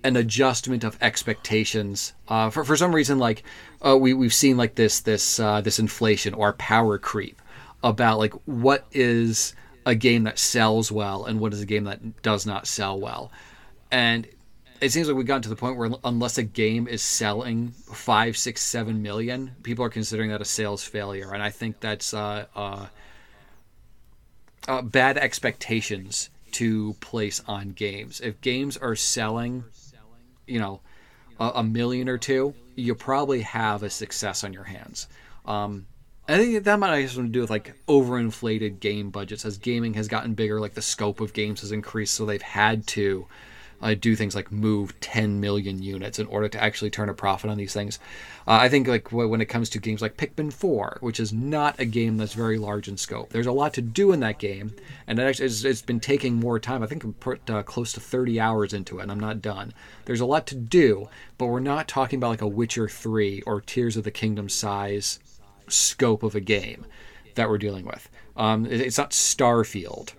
an adjustment of expectations. Uh, for for some reason, like uh, we we've seen like this this uh, this inflation or power creep about like what is a game that sells well and what is a game that does not sell well, and it seems like we've gotten to the point where unless a game is selling five, six, seven million, people are considering that a sales failure, and I think that's uh, uh, uh, bad expectations to place on games. If games are selling, you know, a, a million or two, you probably have a success on your hands. Um, I think that might have something to do with like overinflated game budgets as gaming has gotten bigger. Like the scope of games has increased, so they've had to uh, do things like move 10 million units in order to actually turn a profit on these things. Uh, I think like when it comes to games like Pikmin 4, which is not a game that's very large in scope, there's a lot to do in that game, and it actually, it's, it's been taking more time. I think I'm put uh, close to 30 hours into it, and I'm not done. There's a lot to do, but we're not talking about like a Witcher 3 or Tears of the Kingdom size scope of a game that we're dealing with. Um, it, it's not Starfield.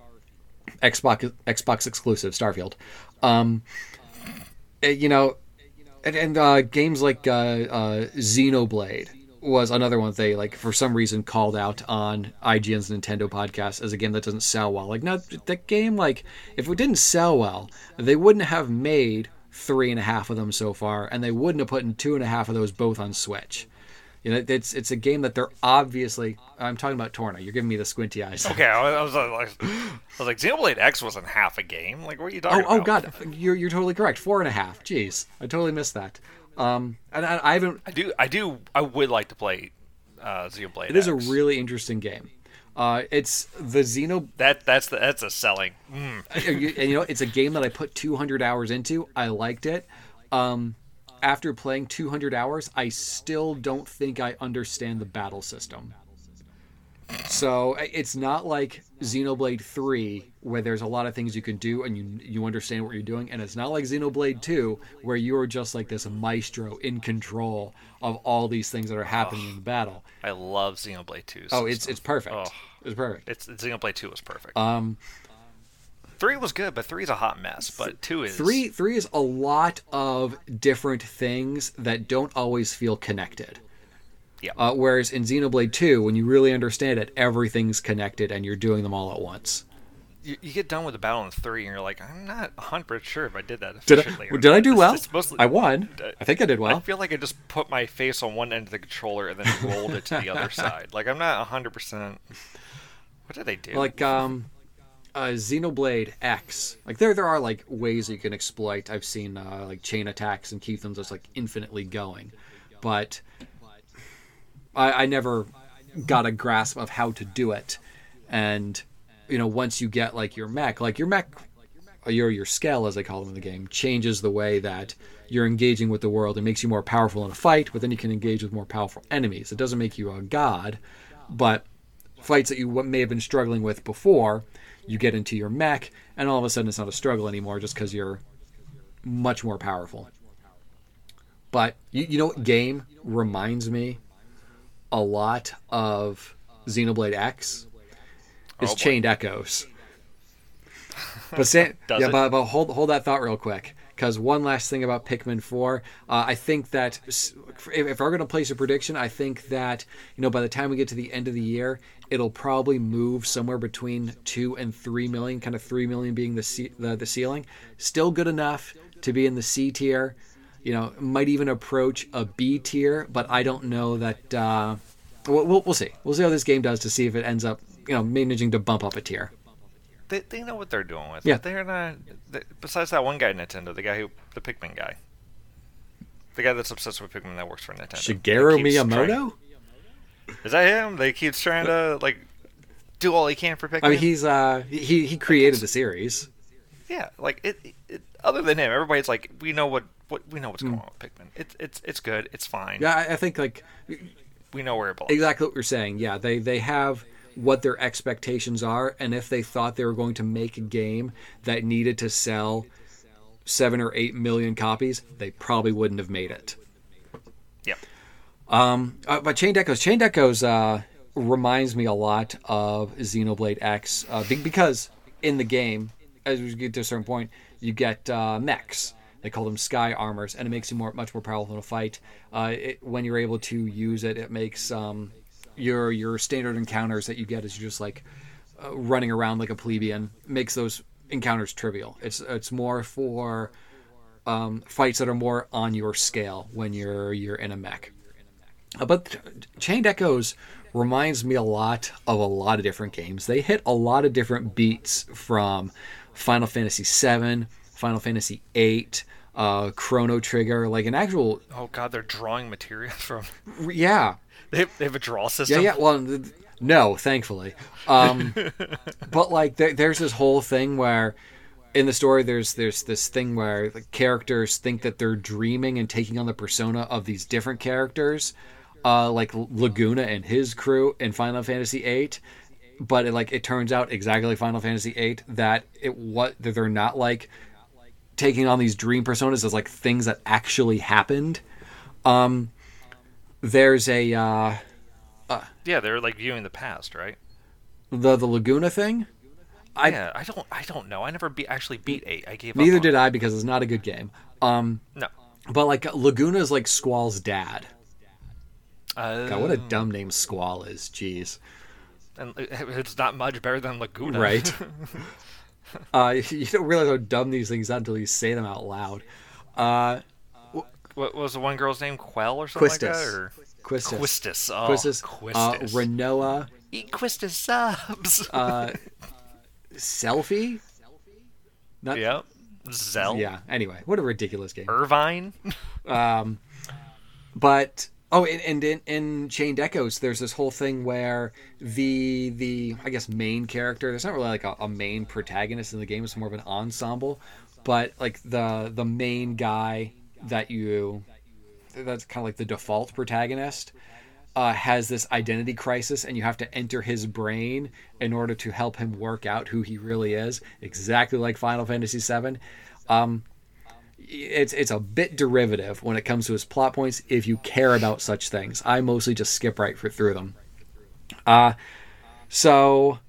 Xbox Xbox exclusive Starfield. Um, eh, you know, and, and uh, games like uh, uh, Xenoblade was another one they like for some reason called out on IGN's Nintendo podcast as a game that doesn't sell well. Like, no, that game like if it didn't sell well, they wouldn't have made three and a half of them so far, and they wouldn't have put in two and a half of those both on Switch. You know, it's it's a game that they're obviously. I'm talking about Torna. You're giving me the squinty eyes. Okay, I was, I was like, I was like, Xenoblade X wasn't half a game. Like, what are you talking oh, about? Oh God, you're you're totally correct. Four and a half. Jeez, I totally missed that. Um, and I, I haven't. I do. I do. I would like to play uh, Xenoblade. It is X. a really interesting game. Uh, it's the Xeno. That that's the that's a selling. Mm. [LAUGHS] and you know, it's a game that I put 200 hours into. I liked it. Um, after playing 200 hours, I still don't think I understand the battle system. So it's not like Xenoblade 3 where there's a lot of things you can do and you you understand what you're doing and it's not like Xenoblade 2 where you're just like this maestro in control of all these things that are happening oh, in the battle. I love Xenoblade 2. Oh, it's it's perfect. Oh, it's perfect. It's Xenoblade 2 was perfect. Um Three was good, but three is a hot mess. But two is three. Three is a lot of different things that don't always feel connected. Yeah. Uh, whereas in Xenoblade Two, when you really understand it, everything's connected and you're doing them all at once. You, you get done with the battle in three, and you're like, I'm not 100 sure if I did that efficiently. Did I, did I do well? It's mostly, I won. I think I did well. I feel like I just put my face on one end of the controller and then rolled it to the other [LAUGHS] side. Like I'm not 100. percent What did they do? Like um, uh, Xenoblade X, like there there are like ways you can exploit. I've seen uh, like chain attacks and keep them just like infinitely going, but I, I never got a grasp of how to do it. And you know, once you get like your mech, like your mech, your your scale as they call them in the game, changes the way that you're engaging with the world. It makes you more powerful in a fight, but then you can engage with more powerful enemies. It doesn't make you a god, but fights that you may have been struggling with before you get into your mech, and all of a sudden it's not a struggle anymore just because you're much more powerful. But you, you know what game reminds me a lot of Xenoblade X? Is oh, Chained Echoes. But say, [LAUGHS] yeah, but, but hold hold that thought real quick because one last thing about Pikmin 4, uh, I think that if, if we're going to place a prediction, I think that you know by the time we get to the end of the year, it'll probably move somewhere between two and three million, kind of three million being the the, the ceiling. Still good enough to be in the C tier. You know, might even approach a B tier, but I don't know that. Uh, we'll, we'll, we'll see. We'll see how this game does to see if it ends up, you know, managing to bump up a tier. they, they know what they're doing with Yeah. it. They're not. They, besides that one guy Nintendo, the guy who the Pikmin guy, the guy that's obsessed with Pikmin that works for Nintendo. Shigeru Miyamoto. trying- is that him? They keeps trying to like do all he can for Pikmin. I mean, he's uh he he created the series. yeah, like it, it. Other than him, everybody's like, we know what what we know what's going on with Pikmin. It's it's it's good. It's fine. Yeah, I, I think like We know where it belongs. exactly what you're saying. Yeah, they they have what their expectations are, and if they thought they were going to make a game that needed to sell seven or eight million copies, they probably wouldn't have made it. Yep. Um, uh, but Chain Echoes, Chain Echoes uh, reminds me a lot of Xenoblade X uh, because in the game, as we get to a certain point, you get uh, mechs. They call them sky armors, and it makes you more much more powerful in a fight. Uh, it, when you're able to use it, it makes um, your your standard encounters that you get as you're just like uh, running around like a plebeian makes those encounters trivial. It's it's more for um, fights that are more on your scale when you're you're in a mech. Uh, But Chained Echoes reminds me a lot of a lot of different games. They hit a lot of different beats from Final Fantasy VII, Final Fantasy VIII, uh, Chrono Trigger, like an actual Oh God, they're drawing material [LAUGHS] from. yeah, They have, they have a draw system. yeah. yeah. Well, no, thankfully. Um, [LAUGHS] but like, there, there's this whole thing where, in the story, there's there's this thing where the characters think that they're dreaming and taking on the persona of these different characters, uh, like Laguna and his crew in Final Fantasy VIII. But it, like, it turns out exactly like Final Fantasy VIII that it what that they're not like taking on these dream personas as like things that actually happened. Um, there's a uh, Yeah, they're like viewing the past, right? the the Laguna thing. I- yeah, I don't, I don't know. I never be, actually beat eight. I gave up Neither did I because it's not a good game. Um, No. but like Laguna is like Squall's dad. Uh, God, what a dumb name Squall is. Jeez. and it's not much better than Laguna. Right. [LAUGHS] uh, you don't realize how dumb these things are until you say them out loud. Uh, what was the one girl's name? Quell or something like that? Or Quistis. Quistis. Oh, Quistis. Uh, Quistis. Rinoa. Eat Quistis subs. Uh, Selphie. Not, yep. Zell. Yeah. Anyway, what a ridiculous game. Irvine. Um, but oh, and, and in, in Chained Echoes, there's this whole thing where the the I guess main character. There's not really like a, a main protagonist in the game. It's more of an ensemble. But like the the main guy that you that's kind of like the default protagonist uh, has this identity crisis, and you have to enter his brain in order to help him work out who he really is. Exactly like Final Fantasy VII. Um, it's it's a bit derivative when it comes to his plot points if you care about such things. I mostly just skip right for, through them. Uh so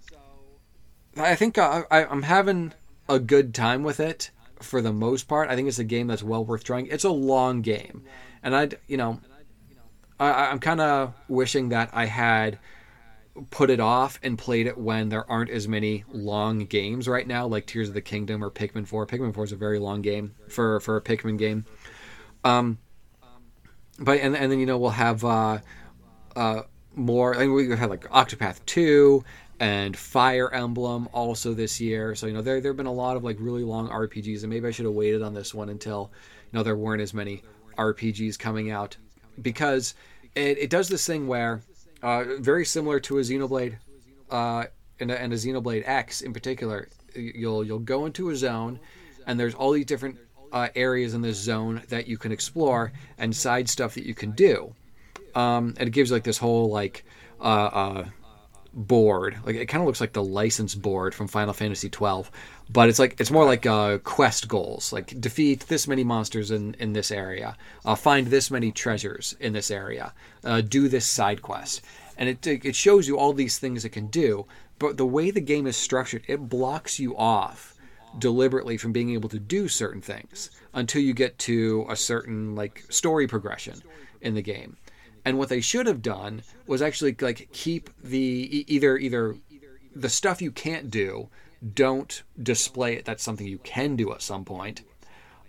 I think uh, I, I'm having a good time with it for the most part. I think it's a game that's well worth trying. It's a long game, and I you know I, I'm kind of wishing that I had put it off and played it when there aren't as many long games right now, like Tears of the Kingdom or Pikmin 4. Pikmin 4 is a very long game for, for a Pikmin game. Um, but and, and then you know we'll have uh, uh, more. I mean, we had like Octopath 2 and Fire Emblem also this year. So you know there there have been a lot of like really long RPGs, and maybe I should have waited on this one until you know there weren't as many RPGs coming out because it, it does this thing where uh, very similar to a Xenoblade uh, and, a, and a Xenoblade X in particular. You'll you'll go into a zone, and there's all these different uh, areas in this zone that you can explore and side stuff that you can do. Um, and it gives like this whole like uh, uh, board. Like it kind of looks like the license board from Final Fantasy twelve, but it's like it's more like uh, quest goals. Like defeat this many monsters in in this area, uh, find this many treasures in this area, uh, do this side quest, and it it shows you all these things it can do. But the way the game is structured, it blocks you off deliberately from being able to do certain things until you get to a certain like story progression in the game. And what they should have done was actually like keep the either either the stuff you can't do, don't display it. That's something you can do at some point,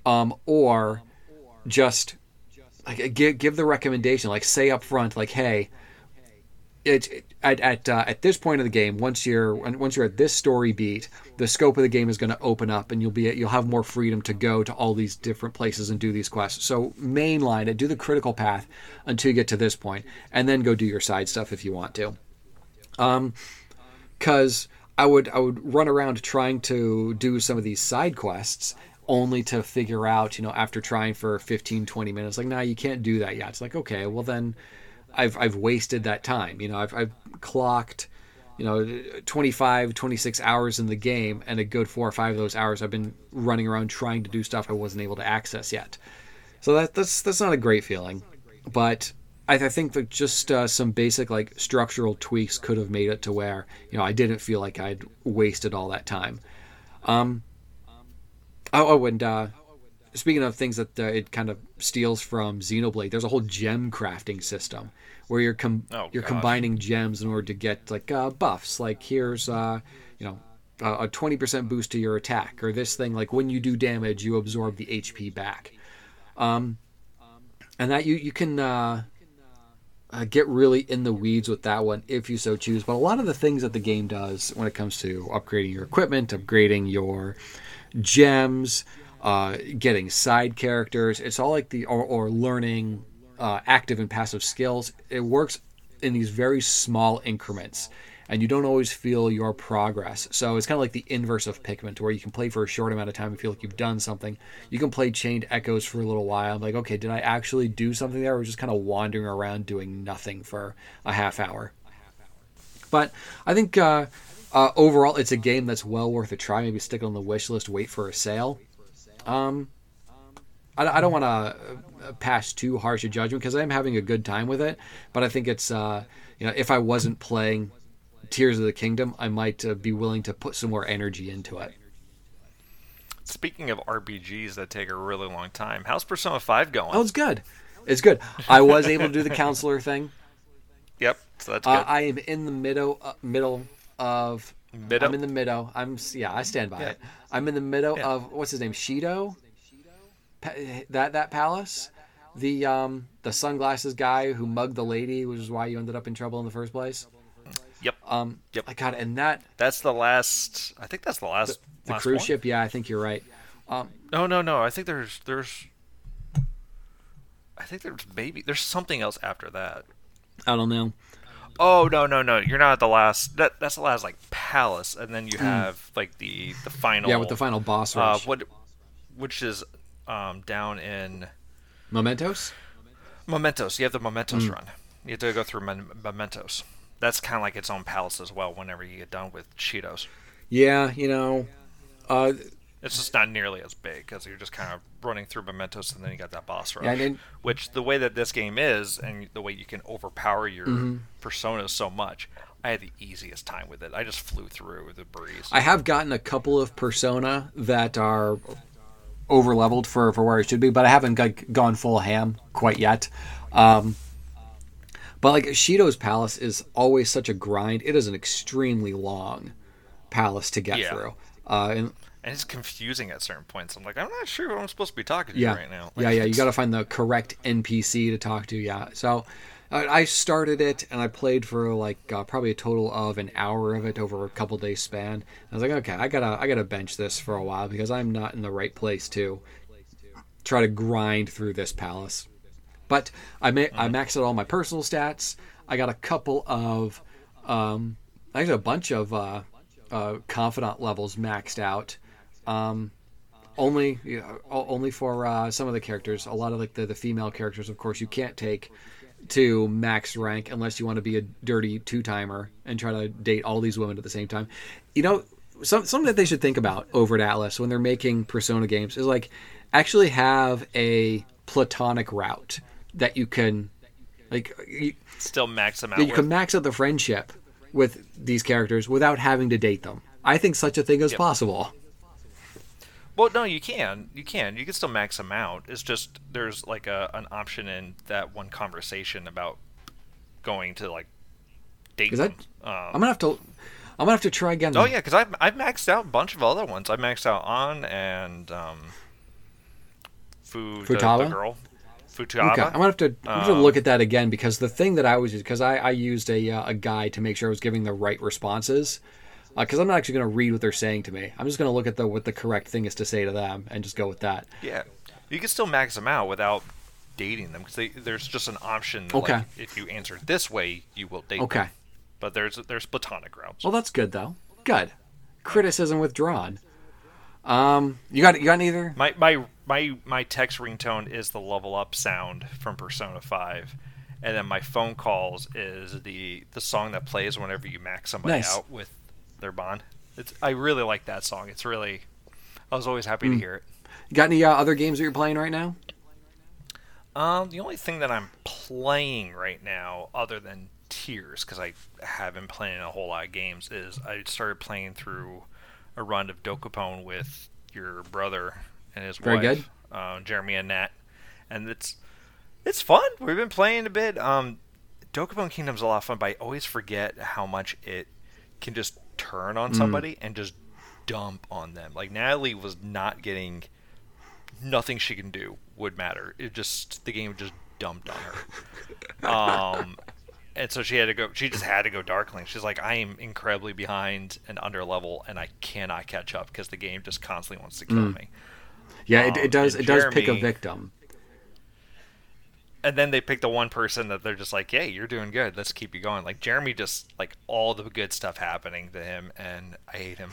um, or just like give give the recommendation. Like say up front, like hey, it's it, at at, uh, at this point of the game once you're once you're at this story beat the scope of the game is going to open up and you'll be you'll have more freedom to go to all these different places and do these quests so mainline it do the critical path until you get to this point and then go do your side stuff if you want to um because i would i would run around trying to do some of these side quests only to figure out you know after trying for 15 20 minutes like nah you can't do that yet it's like okay well then I've I've wasted that time. You know, I've I've clocked, you know, 25, 26 hours in the game, and a good four or five of those hours I've been running around trying to do stuff I wasn't able to access yet. So that that's that's not a great feeling, but I, I think that just uh, some basic like structural tweaks could have made it to where you know I didn't feel like I'd wasted all that time. Um. Oh, oh and uh, speaking of things that uh, it kind of steals from Xenoblade, there's a whole gem crafting system where you're com- oh, you're combining gems in order to get like uh, buffs. Like here's uh, you know a twenty percent boost to your attack, or this thing like when you do damage, you absorb the HP back. Um, and that you you can uh, get really in the weeds with that one if you so choose. But a lot of the things that the game does when it comes to upgrading your equipment, upgrading your gems, uh, getting side characters. It's all like the or, or learning uh, active and passive skills. It works in these very small increments, and you don't always feel your progress. So it's kind of like the inverse of Pikmin, to where you can play for a short amount of time and feel like you've done something. You can play Chained Echoes for a little while. Like, okay, did I actually do something there, or just kind of wandering around doing nothing for a half hour? But I think. Uh, uh, overall, it's a game that's well worth a try. Maybe stick it on the wish list, wait for a sale. Um, I, I don't want to uh, pass too harsh a judgment because I am having a good time with it. But I think it's uh, you know if I wasn't playing Tears of the Kingdom, I might uh, be willing to put some more energy into it. Speaking of RPGs that take a really long time, how's Persona Five going? Oh, it's good. It's good. I was able to do the counselor thing. Yep, so that's uh, good. I am in the middle uh, middle of Middle? I'm in the middle. I'm yeah. I stand by yeah. it. I'm in the middle yeah. of what's his name, Shido. Pa- that that palace, the um the sunglasses guy who mugged the lady, which is why you ended up in trouble in the first place. Yep. Um. Yep. I got it and that. That's the last. I think that's the last. The, the last cruise one. ship. Yeah, I think you're right. Um. No, no, no. I think there's there's. I think there's maybe there's something else after that. I don't know. Oh no no no! You're not at the last. That that's the last like palace, and then you hmm. have mm. like the the final. Yeah, with the final boss uh, rush. Uh, what, which is um, down in. Mementos. Mementos. You have the Mementos mm. run. You have to go through Mementos. That's kind of like its own palace as well. Whenever you get done with Cheetos. Yeah, you know, uh, it's just not nearly as big because you're just kind of running through mementos and then you got that boss rush. Yeah, which the way that this game is and the way you can overpower your mm-hmm. personas so much, I had the easiest time with it. I just flew through the breeze. I have gotten a couple of persona that are over leveled for, for where it should be, but I haven't gone full ham quite yet. Um, but like Shido's palace is always such a grind. It is an extremely long palace to get yeah. through. Uh, and and it's confusing at certain points. I'm like, I'm not sure what I'm supposed to be talking to yeah. right now. Like, yeah, yeah, you got to find the correct NPC to talk to. Yeah, so uh, I started it and I played for like uh, probably a total of an hour of it over a couple days span. I was like, okay, I gotta I gotta bench this for a while because I'm not in the right place to try to grind through this palace. But I ma- mm-hmm. I maxed out all my personal stats. I got a couple of um, actually a bunch of uh, uh, confidant levels maxed out. Um, only you know, only for uh, some of the characters. A lot of like the, the female characters, of course, you can't take to max rank unless you want to be a dirty two timer and try to date all these women at the same time. You know, some, something that they should think about over at Atlus when they're making Persona games is like actually have a platonic route that you can like you, still max them out. You with. can max out the friendship with these characters without having to date them. I think such a thing is yep. possible. Well, no, you can. You can. You can still max them out. It's just there's like a an option in that one conversation about going to like date. Them. um, I'm gonna have to. I'm gonna have to try again. Oh yeah, because I've I've maxed out a bunch of other ones. I maxed out on and um, food Futaba? the, the girl. Futaba. Okay, I'm gonna have to I'm gonna look at that again because the thing that I was because I, I used a uh, a guide to make sure I was giving the right responses. Because I'm not actually going to read what they're saying to me. I'm just going to look at the what the correct thing is to say to them and just go with that. Yeah, you can still max them out without dating them because there's just an option. Okay. Like, if you answer this way, you will date. Okay. Them. But there's there's platonic routes. Well, that's good though. Good. Criticism withdrawn. Um, you got you got neither? My my my my text ringtone is the level up sound from Persona Five, and then my phone calls is the the song that plays whenever you max somebody Nice. out with their bond. It's I really like that song. It's really I was always happy Hmm. to hear it. You got any uh, other games that you're playing right now? Um, the only thing that I'm playing right now, other than Tears, because I have been playing a whole lot of games, is I started playing through a run of Dokapon with your brother and his Very wife, Uh, Jeremy and Nat, and it's it's fun. We've been playing a bit. Um, Dokapon Kingdom's a lot of fun, but I always forget how much it can just turn on somebody and just dump on them. Like Natalie was not getting nothing she can do would matter. It just the game just dumped on her. [LAUGHS] Um, and so she had to go. She just had to go Darkling. She's like, I am incredibly behind and under level, and I cannot catch up because the game just constantly wants to kill me. Yeah, it, Um, it does. It does pick a victim. And then they pick the one person that they're just like, "Hey, you're doing good. Let's keep you going." Like Jeremy, just like all the good stuff happening to him, and I hate him.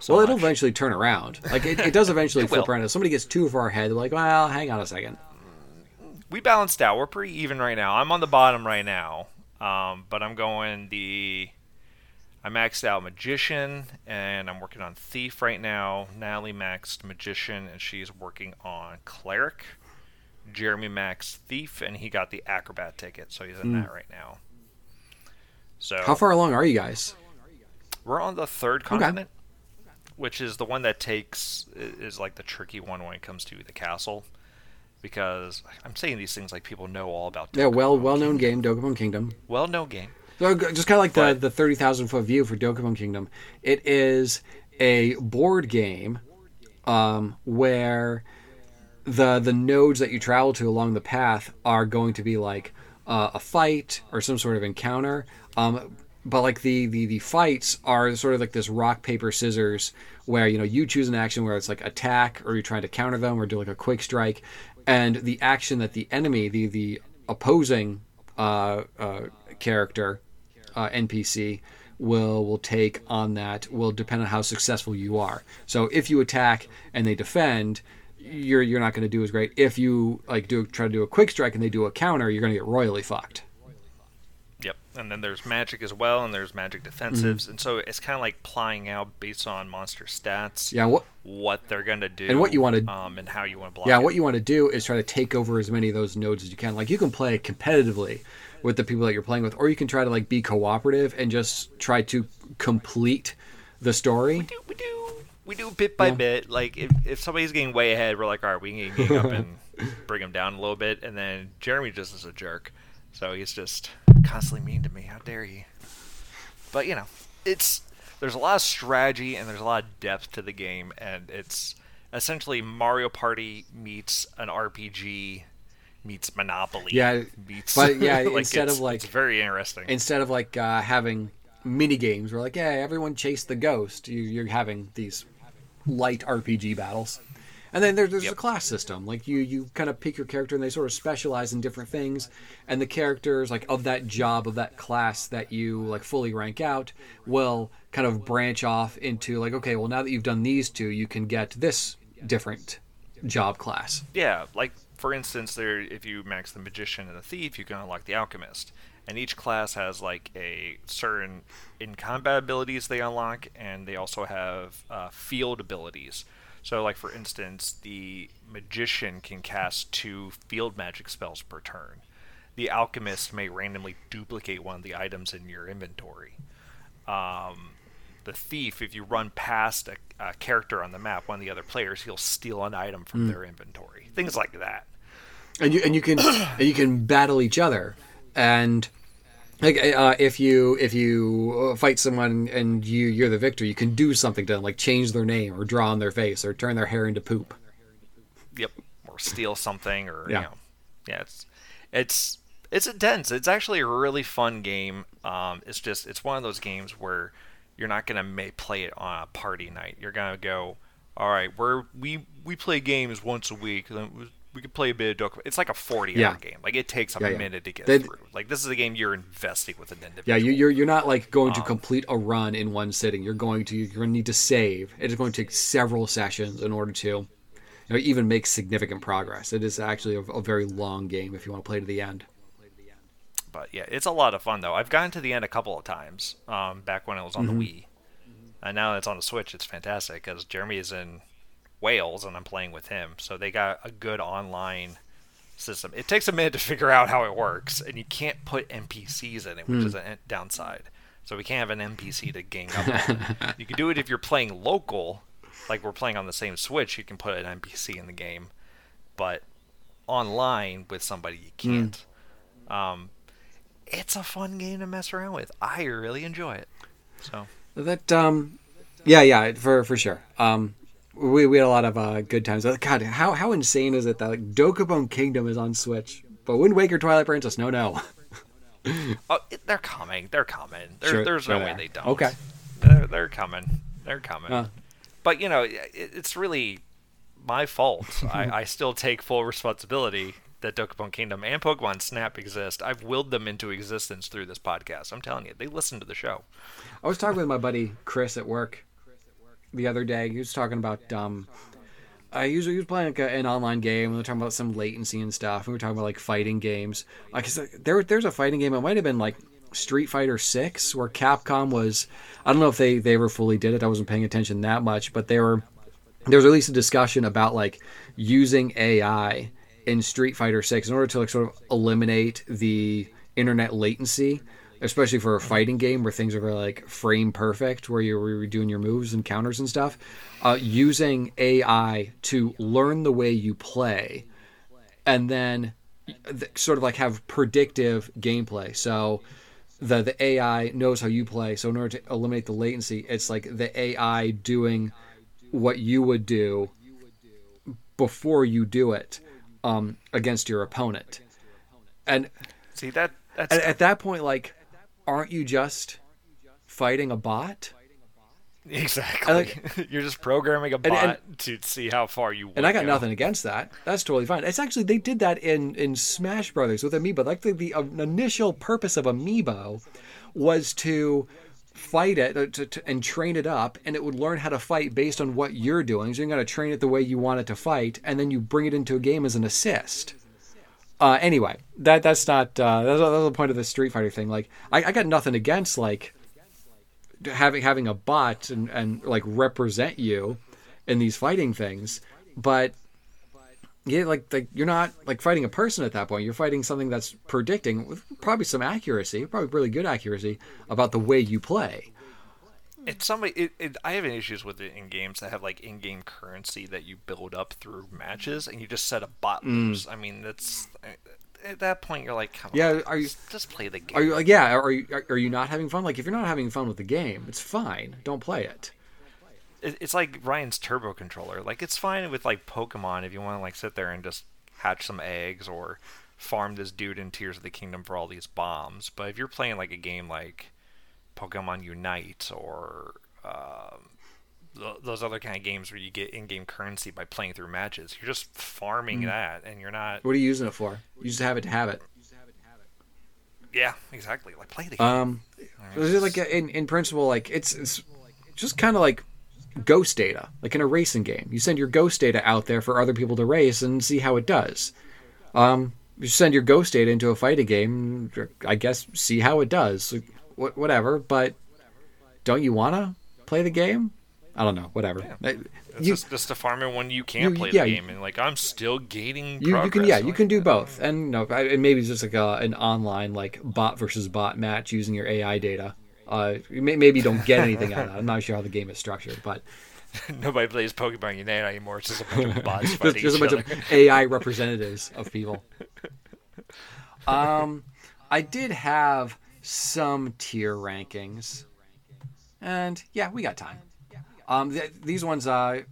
So well, it'll eventually turn around. [LAUGHS] Like it, it does eventually It flip will. around. If somebody gets too far ahead, they're like, "Well, hang on a second. we balanced out. We're pretty even right now. I'm on the bottom right now, um, but I'm going the. I maxed out magician, and I'm working on thief right now. Natalie maxed magician, and she's working on cleric. Jeremy maxed thief, and he got the acrobat ticket, so he's in that hmm. right now. So How far along are you guys? we're on the third continent, which is the one that takes is like the tricky one when it comes to the castle, because I'm saying these things like people know all about. Yeah, well, well-known game, Dokapon Kingdom. well-known game. So, just kind of like the the thirty thousand foot view for Dokapon Kingdom. It is a board game um, where the the nodes that you travel to along the path are going to be like uh, a fight or some sort of encounter. Um, but like the, the the fights are sort of like this rock paper scissors where you know you choose an action where it's like attack or you're trying to counter them or do like a quick strike, and the action that the enemy the the opposing uh, uh, character uh, NPC will will take on that will depend on how successful you are. So if you attack and they defend, you're you're not going to do as great. If you like do try to do a quick strike and they do a counter, you're going to get royally fucked. Yep. And then there's magic as well, and there's magic defensives, Mm-hmm. and so it's kind of like plying out based on monster stats. Yeah, what What they're gonna do And what you wanna- um, and how you want to block. yeah it. what you want to do is try to take over as many of those nodes as you can. Like you can play competitively with the people that you're playing with, or you can try to like be cooperative and just try to complete the story. We do we do we do bit by Yeah. bit. Like if, if somebody's getting way ahead, we're like, all right, we can gang up and [LAUGHS] bring him down a little bit. And then Jeremy just is a jerk, so he's just constantly mean to me. How dare he? But you know, it's there's a lot of strategy and there's a lot of depth to the game, and it's essentially Mario Party meets an RPG meets Monopoly. Yeah, meets but yeah, [LAUGHS] like, instead it's- of, like- it's very interesting. instead of like uh, having mini games where like yeah everyone chase the ghost you, you're having these light rpg battles and then there, there's Yep. a class system like you you kind of pick your character and they sort of specialize in different things and the characters like of that job of that class that you like fully rank out will kind of branch off into like okay well now that you've done these two you can get this different job class Yeah, like for instance, there if you max the magician and the thief, you can unlock the alchemist. And each class has like a certain in combat abilities they unlock, and they also have uh, field abilities. So, like for instance, the magician can cast two field magic spells per turn. The alchemist may randomly duplicate one of the items in your inventory. Um, the thief, if you run past a, a character on the map, one of the other players, he'll steal an item from their inventory. Things like that. And you and you can and you can battle each other and like uh, if you if you uh, fight someone and you you're the victor you can do something to them like change their name or draw on their face or turn their hair into poop Yep. Or steal something, or Yeah. you know, yeah, it's it's it's intense. It's actually a really fun game. Um, it's just it's one of those games where you're not gonna may play it on a party night. You're gonna go, all right, we're we we play games once a week. We could play a bit of Dokkan. It's like a 40 Yeah. hour game. Like it takes a Yeah, minute to get They- through. Like this is a game you're investing with an individual. Yeah, you, you're you're not like going Um, to complete a run in one sitting. You're going to you're going to need to save. It is going to take several sessions in order to, you know, even make significant progress. It is actually a, a very long game if you want to play to the end. But yeah, it's a lot of fun though. I've gotten to the end a couple of times. Um, back when it was on Mm-hmm. the Wii, and now that it's on the Switch, it's fantastic because Jeremy is in Wales and I'm playing with him, so they got a good online system. It takes a minute to [LAUGHS] figure out how it works, and you can't put NPCs in it, Hmm. which is a downside. So we can't have an NPC to gang up. on. [LAUGHS] you can do it if you're playing local, like we're playing on the same Switch. You can put an NPC in the game, but online with somebody you can't. Um, it's a fun game to mess around with. I really enjoy it. So That um, yeah, yeah, for for sure. Um, we we had a lot of uh, good times. Uh, God, how how insane is it that like Dokapon Kingdom is on Switch, but Wind Waker, Twilight Princess, no, no. [LAUGHS] oh, they're coming. They're coming. There, Sure, there's no way they they don't. Okay. They're, they're coming. They're coming. Uh. But you know, it, it's really my fault. [LAUGHS] I, I still take full responsibility that Dokapon Kingdom and Pokemon Snap exist. I've willed them into existence through this podcast. I'm telling you, they listen to the show. I was talking with my buddy Chris at work the other day. He was talking about um, I usually he was playing like a, an online game. and We were talking about some latency and stuff. We were talking about like fighting games. Like there there's a fighting game. It might have been like Street Fighter Six, where Capcom was. I don't know if they they ever fully did it. I wasn't paying attention that much, but they were. There was at least a discussion about like using AI in Street Fighter Six in order to like sort of eliminate the internet latency, especially for a fighting game where things are very like frame perfect, where you're, doing your moves and counters and stuff. Uh, using AI to learn the way you play, and then sort of like have predictive gameplay. So the the AI knows how you play. So in order to eliminate the latency, it's like the AI doing what you would do before you do it um, against your opponent. And See that? At, at that point, like, aren't you just fighting a bot? exactly. like- [LAUGHS] You're just programming a and- bot to see how far you. And I got go. nothing against that. That's totally fine. It's actually they did that in in Smash Brothers with Amiibo. Like the, the uh, initial purpose of Amiibo was to fight it uh, to, to, and train it up, and it would learn how to fight based on what you're doing. So you're going to train it the way you want it to fight, and then you bring it into a game as an assist. Uh, anyway, that that's not uh, that's, that's the point of the Street Fighter thing. Like, I, I got nothing against like having having a bot and, and like represent you in these fighting things, but yeah, like like you're not like fighting a person at that point. You're fighting something that's predicting with probably some accuracy, probably really good accuracy about the way you play. It's somebody. It, it, I have issues with it in games that have like in-game currency that you build up through matches, and you just set a bot loose. I mean, that's at that point you're like, come Mm. Yeah, on, are you- just, just play the game. Are you like yeah? Are you are you not having fun? Like if you're not having fun with the game, it's fine. Don't play it. it, it's like Ryan's turbo controller. Like it's fine with like Pokemon if you want to like sit there and just hatch some eggs or farm this dude in Tears of the Kingdom for all these bombs. But if you're playing like a game like Pokemon Unite or um, th- those other kind of games where you get in-game currency by playing through matches, you're just farming that, and you're not. What are you using it for? You just have it to have it. Yeah, exactly. Like play the game. Um, is it like in in principle, like it's it's just kind of like ghost data, like in a racing game. You send your ghost data out there for other people to race and see how it does. Um, you send your ghost data into a fighting game, I guess, see how it does. Wh- whatever, but don't you wanna play the game? I don't know. Whatever. Uh, It's you- just, just to farm it when you can't you- play yeah, the game, and like I'm still gaining. you, you can yeah you can do both and you know and maybe it's just like a, an online like bot versus bot match using your ai data uh maybe you don't get anything out of that i'm not sure how the game is structured but [LAUGHS] Nobody plays Pokemon Unite anymore. It's just a bunch of bots [LAUGHS] fighting just a bunch other. of ai representatives of people [LAUGHS] um i did have some tier rankings and yeah we got time um th- these ones uh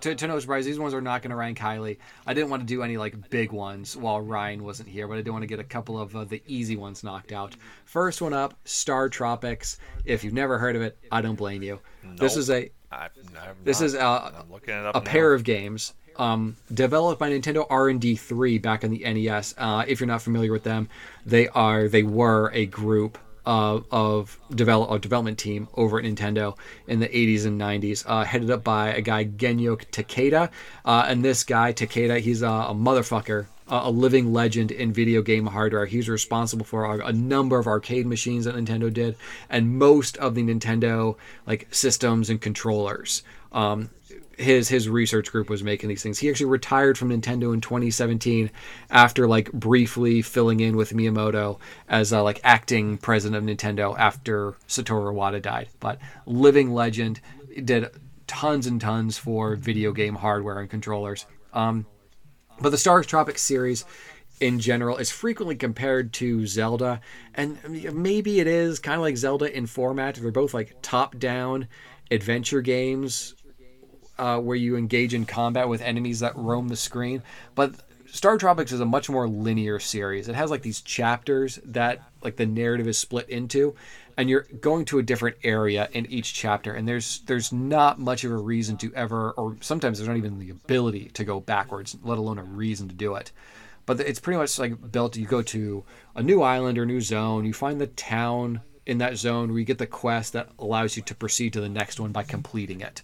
to, to no surprise, these ones are not going to rank highly. I didn't want to do any like big ones while Ryan wasn't here, but I did want to get a couple of uh, the easy ones knocked out. First one up, Star Tropics. If you've never heard of it, I don't blame you. This is a I, this is a, I'm looking it up. a now. pair of games um, developed by Nintendo R&D 3 back in the NES. Uh, if you're not familiar with them, they are they were a group uh, of develop a development team over at Nintendo in the 80s and 90s, uh, headed up by a guy Genyo Takeda. Uh, and this guy Takeda, he's a, a motherfucker. uh, A living legend in video game hardware. He's responsible for a, a number of arcade machines that Nintendo did, and most of the Nintendo like systems and controllers. Um, his his research group was making these things. He actually retired from Nintendo in 2017 after like briefly filling in with Miyamoto as uh, like acting president of Nintendo after Satoru Iwata died. But living legend did tons and tons for video game hardware and controllers. Um, but the Star Tropics series in general is frequently compared to Zelda, and maybe it is kind of like Zelda in format. They're both like top-down adventure games uh, where you engage in combat with enemies that roam the screen. But Star Tropics is a much more linear series. It has like these chapters that like the narrative is split into, and you're going to a different area in each chapter. And there's there's not much of a reason to ever, or sometimes there's not even the ability to go backwards, let alone a reason to do it. But it's pretty much like built. You go to a new island or new zone. You find the town in that zone where you get the quest that allows you to proceed to the next one by completing it.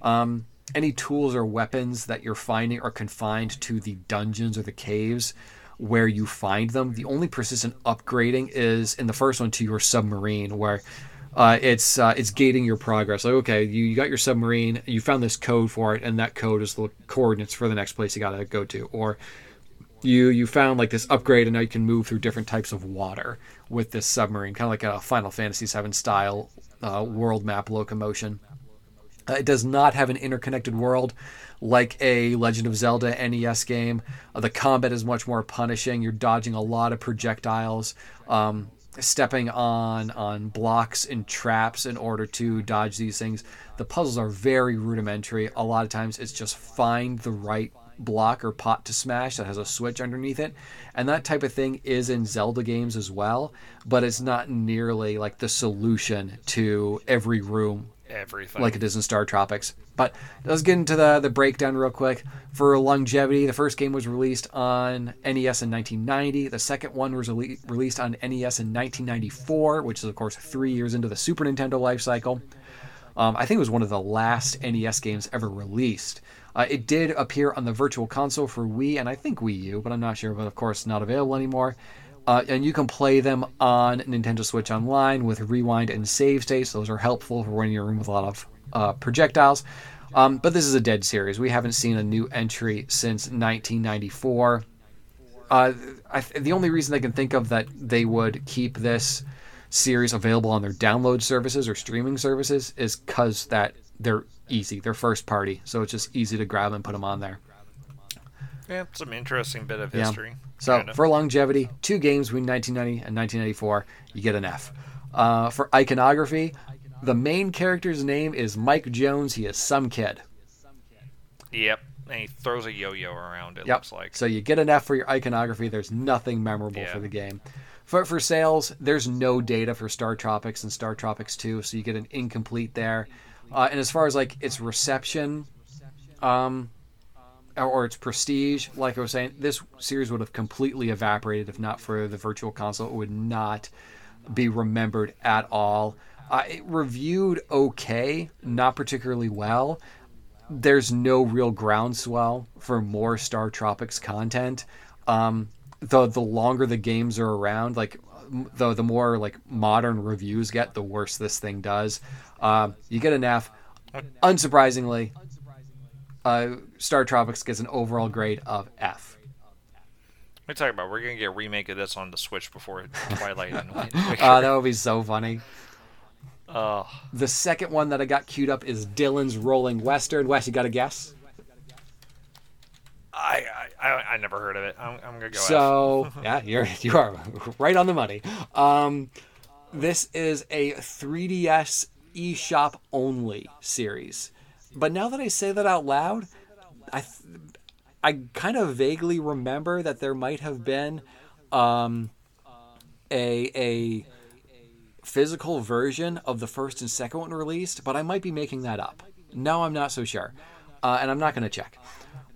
Um, any tools or weapons that you're finding are confined to the dungeons or the caves where you find them. The only persistent upgrading is in the first one to your submarine, where uh, it's uh, it's gating your progress. Like, okay, you, you got your submarine, you found this code for it, and that code is the coordinates for the next place you got to go to. Or you you found like this upgrade, and now you can move through different types of water with this submarine, kind of like a Final Fantasy VII style uh, world map locomotion. Uh, it does not have an interconnected world like a Legend of Zelda NES game. Uh, the combat is much more punishing. You're dodging a lot of projectiles, um, stepping on on blocks and traps in order to dodge these things. The puzzles are very rudimentary. A lot of times, it's just find the right block or pot to smash that has a switch underneath it. And that type of thing is in Zelda games as well, but it's not nearly like the solution to every room everything. like it is in Star Tropics. But let's get into the the breakdown real quick. For longevity, the first game was released on NES in 1990. The second one was rele- released on NES in 1994, which is of course three years into the Super Nintendo life cycle. Um, I think it was one of the last NES games ever released. Uh, it did appear on the Virtual Console for Wii and I think Wii U, but I'm not sure. But of course, not available anymore. Uh, and you can play them on Nintendo Switch Online with rewind and save states. Those are helpful for when you're in with a lot of uh, projectiles. Um, but this is a dead series. We haven't seen a new entry since 1994. Uh, I, the only reason I can think of that they would keep this series available on their download services or streaming services is because that they're easy. They're first party, so it's just easy to grab and put them on there. Yeah, some interesting bit of history. Yeah. So kinda. for longevity, two games between 1990 and 1994, you get an F. Uh, for iconography, the main character's name is Mike Jones. He is some kid. Yep, and he throws a yo-yo around. It Yep. looks like. So you get an F for your iconography. There's nothing memorable Yeah. for the game. For for sales, there's no data for Star Tropics and Star Tropics 2, so you get an incomplete there. Uh, and as far as like its reception, um, or, its prestige, like I was saying, this series would have completely evaporated if not for the Virtual Console. It would not be remembered at all. Uh, it reviewed okay, not particularly well. There's no real groundswell for more Star Tropics content. Um, the the longer the games are around, like the the more like modern reviews get, the worse this thing does. Um, you get an F. Unsurprisingly, uh, Star Tropics gets an overall grade of F. Let me talk about. We're gonna get a remake of this on the Switch before Twilight and Uh, [LAUGHS] that would be so funny. Oh, The second one that I got queued up is Dillon's Rolling Western. Wes, you got a guess? I, I I I never heard of it. I'm, I'm gonna go. So [LAUGHS] yeah, you're you are [LAUGHS] right on the money. Um, this is a 3DS eShop only series. But now that I say that out loud, I th- I kind of vaguely remember that there might have been um, a a physical version of the first and second one released, but I might be making that up. No, I'm not so sure, uh, and I'm not going to check.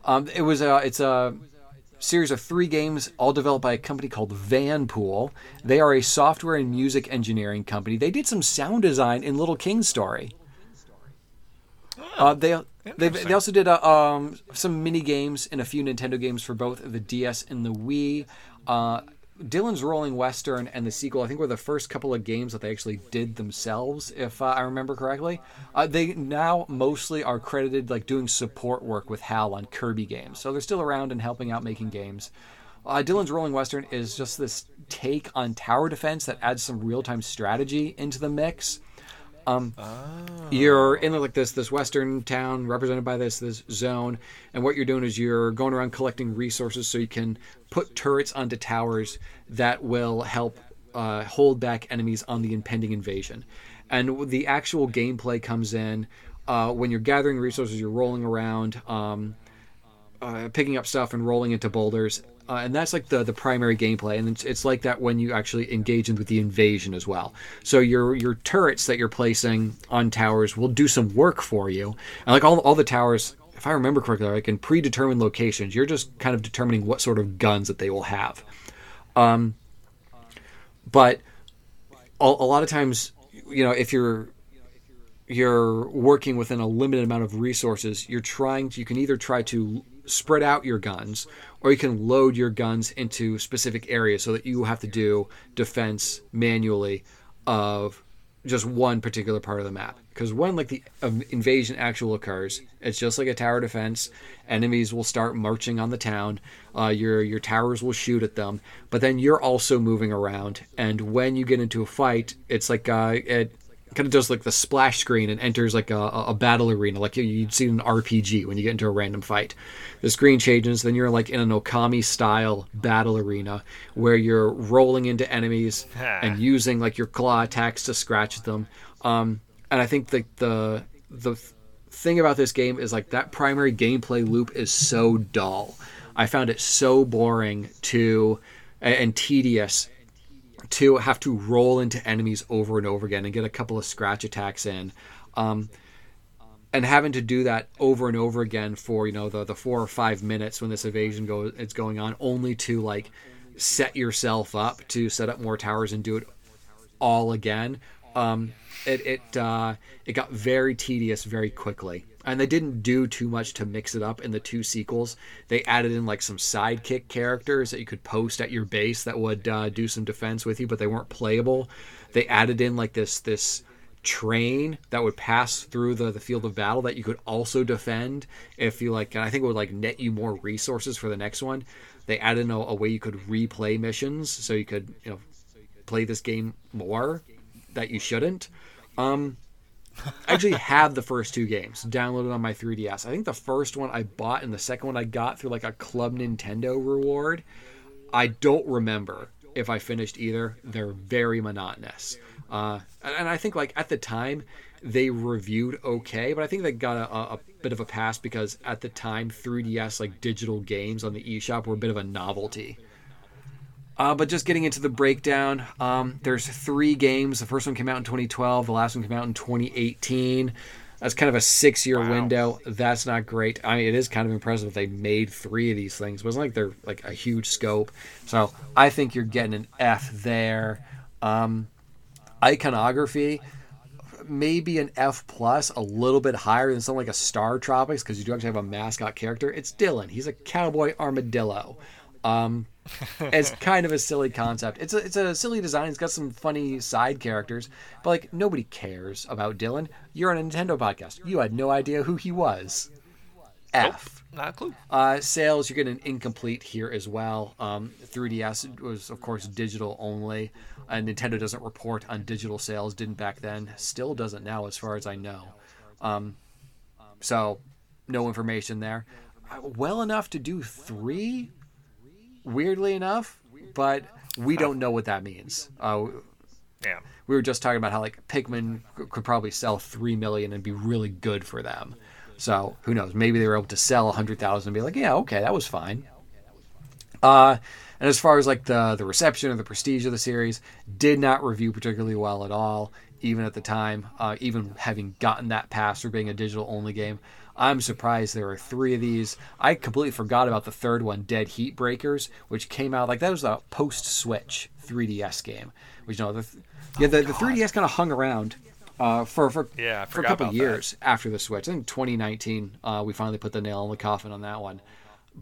Um, it was a it's a series of three games, all developed by a company called Vanpool. They are a software and music engineering company. They did some sound design in Little King's Story. Uh, they they they also did uh, um, some mini games and a few Nintendo games for both the DS and the Wii. Uh, Dillon's Rolling Western and the sequel, I think, were the first couple of games that they actually did themselves, if uh, I remember correctly. Uh, they now mostly are credited like doing support work with Hal on Kirby games, so they're still around and helping out making games. Uh, Dillon's Rolling Western is just this take on tower defense that adds some real time strategy into the mix. Um, oh. You're in like this this western town represented by this this zone, and what you're doing is you're going around collecting resources so you can put turrets onto towers that will help uh, hold back enemies on the impending invasion. And the actual gameplay comes in uh, when you're gathering resources. You're rolling around, um, uh, picking up stuff, and rolling into boulders uh, and that's like the the primary gameplay, and it's, it's like that when you actually engage with the invasion as well. So your your turrets that you're placing on towers will do some work for you, and like all all the towers, if I remember correctly, like in predetermined locations, you're just kind of determining what sort of guns that they will have. Um, but a, a lot of times, you know, if you're you're working within a limited amount of resources, you're trying to, you can either try to spread out your guns or you can load your guns into specific areas so that you have to do defense manually of just one particular part of the map. Because when like the invasion actual occurs it's just like a tower defense. Enemies will start marching on the town. Uh, your your towers will shoot at them. But then you're also moving around and when you get into a fight it's like uh, it, kind of does like the splash screen and enters like a, a battle arena, like you'd see in an RPG when you get into a random fight. The screen changes, then you're like in an Okami style battle arena where you're rolling into enemies [LAUGHS] and using like your claw attacks to scratch them. Um, and I think the the the thing about this game is like that primary gameplay loop is so dull. I found it so boring to and tedious to have to roll into enemies over and over again and get a couple of scratch attacks in. Um, and having to do that over and over again for you know the the four or five minutes when this evasion goes it's going on, only to like set yourself up to set up more towers and do it all again. Um, it it uh, it got very tedious very quickly and they didn't do too much to mix it up in the two sequels. They added in like some sidekick characters that you could post at your base that would uh, do some defense with you, but they weren't playable. They added in like this this train that would pass through the, the field of battle that you could also defend if you like and I think it would like net you more resources for the next one. They added in a, a way you could replay missions so you could, you know, play this game more that you shouldn't. Um I actually have the first two games downloaded on my 3DS. I think the first one I bought and the second one I got through like a Club Nintendo reward. I don't remember if I finished either. They're very monotonous. Uh, and I think like at the time they reviewed okay, but I think they got a, a, bit of a pass because at the time 3DS like digital games on the eShop were a bit of a novelty. Uh, but just getting into the breakdown, um, there's three games. The first one came out in 2012. The last one came out in 2018. That's kind of a six-year wow. window. That's not great. I mean, it is kind of impressive that they made three of these things. It wasn't like they're like a huge scope. So I think you're getting an F there. Um, iconography, maybe an F plus, a little bit higher than something like a Star Tropics because you do actually have a mascot character. It's Dillon. He's a cowboy armadillo. Um, [LAUGHS] it's kind of a silly concept. It's a it's a silly design. It's got some funny side characters, but like nobody cares about Dillon. You're on a Nintendo podcast. You had no idea who he was. F. Nope, not a clue. Uh, sales, you're getting incomplete here as well. Um, 3DS was, of course, digital only. And Nintendo doesn't report on digital sales. Didn't back then. Still doesn't now, as far as I know. Um, so, no information there. Uh, well enough to do three weirdly enough, but we don't know what that means. Uh, yeah. We were just talking about how like Pikmin could probably sell three million and be really good for them. So who knows? Maybe they were able to sell a 100,000 and be like, yeah, okay, that was fine. Uh, and as far as like the the reception or the prestige of the series, did not review particularly well at all, even at the time. Uh, even having gotten that pass for being a digital only game, I'm surprised there are three of these. I completely forgot about the third one, Dead Heat Breakers, which came out like that was a post Switch 3DS game. Which you know, the, yeah, the, the 3DS kind of hung around uh, for for, Yeah, for a couple years after the Switch. I think 2019, uh, we finally put the nail in the coffin on that one.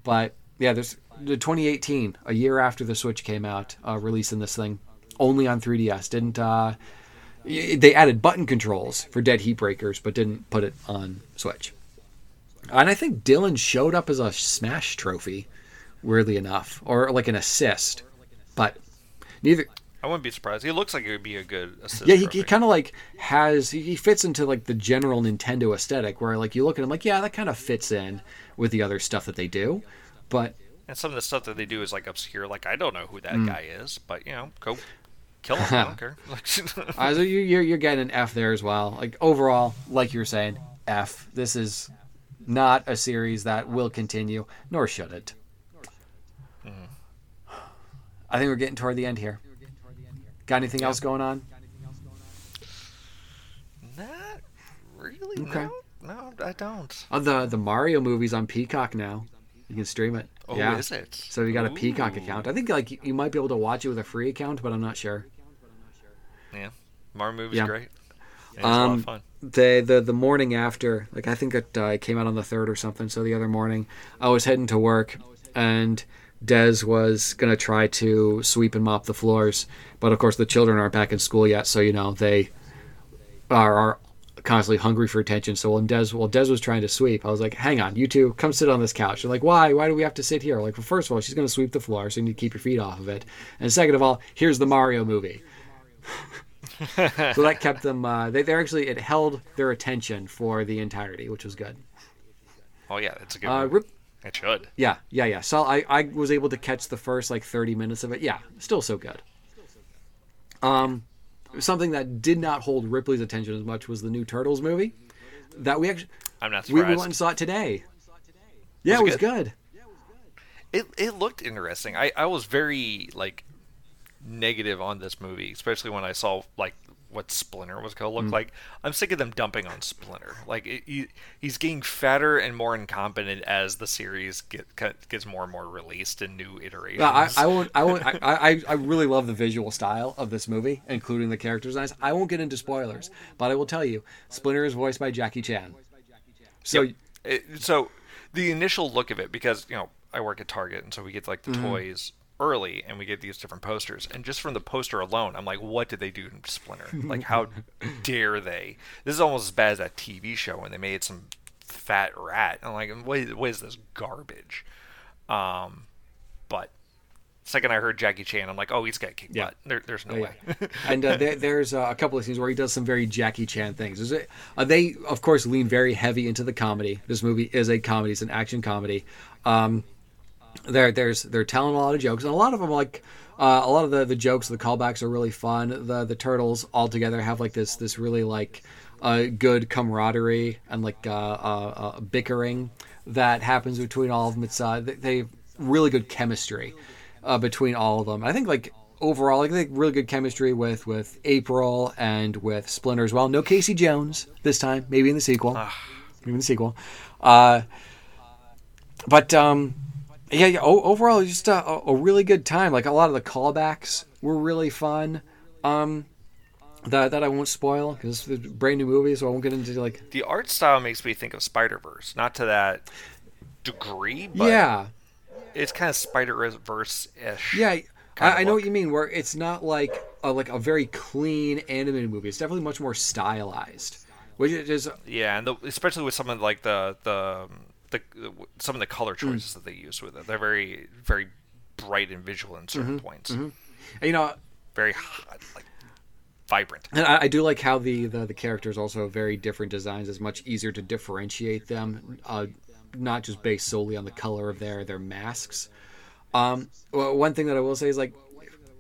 But yeah, there's the 2018, a year after the Switch came out, uh, releasing this thing only on 3DS. Didn't uh, they added button controls for Dead Heat Breakers, but didn't put it on Switch. And I think Dillon showed up as a Smash trophy, weirdly enough, or like an assist, but neither. I wouldn't be surprised. He looks like he would be a good assist. Yeah, he, he kind of like has he fits into like the general Nintendo aesthetic, where like you look at him like, yeah, that kind of fits in with the other stuff that they do, but And some of the stuff that they do is like obscure. Like I don't know who that Mm. guy is, but you know, go kill him. I don't care. [LAUGHS] [LAUGHS] Uh, so you, you're you're getting an F there as well. Like overall, like you were saying, F. This is not a series that will continue, nor should it. Hmm. I think we're getting toward the end here. Got anything else going on? Not really. Okay. No, no, I don't. Oh, the the Mario movies on Peacock now. You can stream it. Oh, yeah. is it? So you got a Peacock account. I think like you- you might be able to watch it with a free account, but I'm not sure. Yeah, Mario movie's Yeah. great. Yeah, it's a lot Um, the the the morning after, like I think it uh, came out on the third or something. So the other morning, I was heading to work, and Dez was gonna try to sweep and mop the floors, but of course the children aren't back in school yet, so you know they are, are constantly hungry for attention. So when Des, well, Des was trying to sweep, I was like, "Hang on, you two, come sit on this couch." They're like, "Why? Why do we have to sit here?" Like, well, first of all, she's gonna sweep the floor, so you need to keep your feet off of it, and second of all, here's the Mario movie. [LAUGHS] so that kept them. Uh, they, they're actually it held their attention for the entirety, which was good. Oh yeah, that's a good. Uh, movie. Rip, It should. yeah, yeah, yeah. So I, I was able to catch the first like 30 minutes of it. Yeah, still so good. Um, something that did not hold Ripley's attention as much was the new Turtles movie that we actually I'm not we, we went and saw it today. Yeah, Was it it was good. It it looked interesting. I, I was very like negative on this movie, especially when I saw like what Splinter was gonna look Mm. like. I'm sick of them dumping on Splinter. Like it, he, he's getting fatter and more incompetent as the series get, gets more and more released in new iterations. Yeah, I, I won't. I won't. I, I, I really love the visual style of this movie, including the character designs. I won't get into spoilers, but I will tell you, Splinter is voiced by Jackie Chan. So Yep. It- so the initial look of it, because you know I work at Target, and so we get like the Mm-hmm. toys early, and we get these different posters, and just from the poster alone, I'm like, what did they do to Splinter? like, how [LAUGHS] dare they? This is almost as bad as that TV show when they made some fat rat. I'm like, what is, what is this garbage? Um, but second I heard Jackie Chan, I'm like, oh, he's got kick Yeah. butt. There, there's no Oh, way. yeah. [LAUGHS] and uh, there, there's uh, a couple of scenes where he does some very Jackie Chan things. Is it, uh, they, of course, lean very heavy into the comedy. This movie is a comedy; it's an action comedy. Um, there, there's they're telling a lot of jokes, and a lot of them like uh, a lot of the the jokes, the callbacks are really fun. The the turtles all together have like this this really like uh, good camaraderie and like uh, uh, uh, bickering that happens between all of them. It's uh, they, they have really good chemistry uh, between all of them. I think like overall, I think really good chemistry with with April and with Splinter as well. No Casey Jones this time, maybe in the sequel, maybe in the sequel. Uh, but um, yeah, yeah o- overall, just a, a really good time. Like a lot of the callbacks were really fun. Um, that that I won't spoil because it's a brand new movie, so I won't get into like the art style makes me think of Spider Verse, not to that degree, but yeah. it's kind of Spider Verse ish. Yeah, I, I know what you mean. Where it's not like a, like a very clean animated movie. It's definitely much more stylized, which is Yeah, and the, especially with some of like the the the some of the color Mm. choices that they use with it, they're very very bright and visual in certain Mm-hmm, points. you know. Very hot, like vibrant. And I, I do like how the, the the characters also have very different designs. It's much easier to differentiate them, uh, not just based solely on the color of their their masks. Um, well, one thing that I will say is like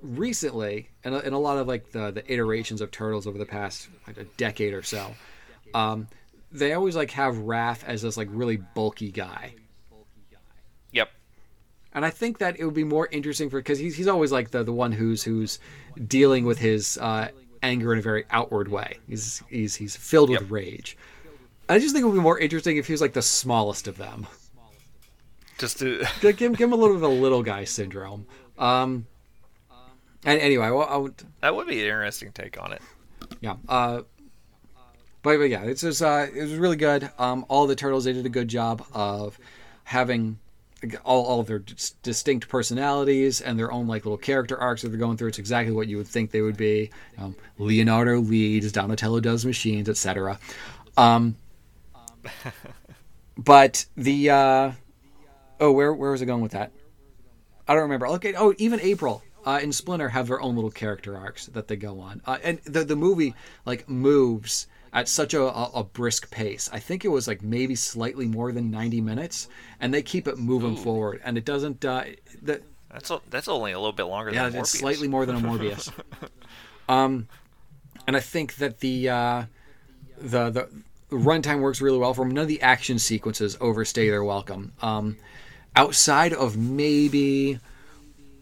recently, and a- and a lot of like the the iterations of turtles over the past like a decade or so, um, they always like have Raph as this like really bulky guy. Yep. And I think that it would be more interesting for because he's he's always like the the one who's who's dealing with his uh, anger in a very outward way. He's he's he's filled with Yep. rage. I just think it would be more interesting if he was like the smallest of them. Just to [LAUGHS] Give him, give him a little bit of a little guy syndrome. Um, and anyway, well, I would, that would be an interesting take on it. yeah. Uh, but, but yeah, it's just, uh, it was really good. Um, all the turtles they did a good job of having all, all of their dis- distinct personalities and their own like little character arcs that they're going through. It's exactly what you would think they would be. Um, Leonardo leads, Donatello does machines, etc. Um, [LAUGHS] but the uh, oh, where where was I going with that? I don't remember. Okay. Oh, even April uh, and Splinter have their own little character arcs that they go on, uh, and the the movie like moves at such a, a, a brisk pace. I think it was like maybe slightly more than ninety minutes, and they keep it moving forward, and it doesn't. Uh, the, That's o- that's only a little bit longer yeah, than it's slightly more than a Morbius. [LAUGHS] um, and I think that the uh, the the runtime works really well for them. None of the action sequences overstay their welcome. Um, outside of maybe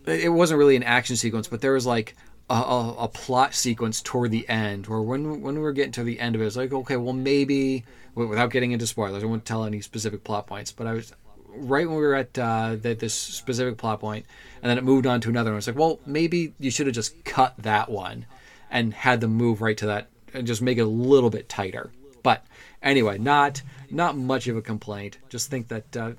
it wasn't really an action sequence, but there was like a, a, a plot sequence toward the end, where when when we were getting to the end of it, it's like okay, well maybe without getting into spoilers, I won't tell any specific plot points, but I was right when we were at uh, this specific plot point, and then it moved on to another one. It's like, well, maybe you should have just cut that one and had them move right to that and just make it a little bit tighter. But anyway, not not much of a complaint. Just think that uh,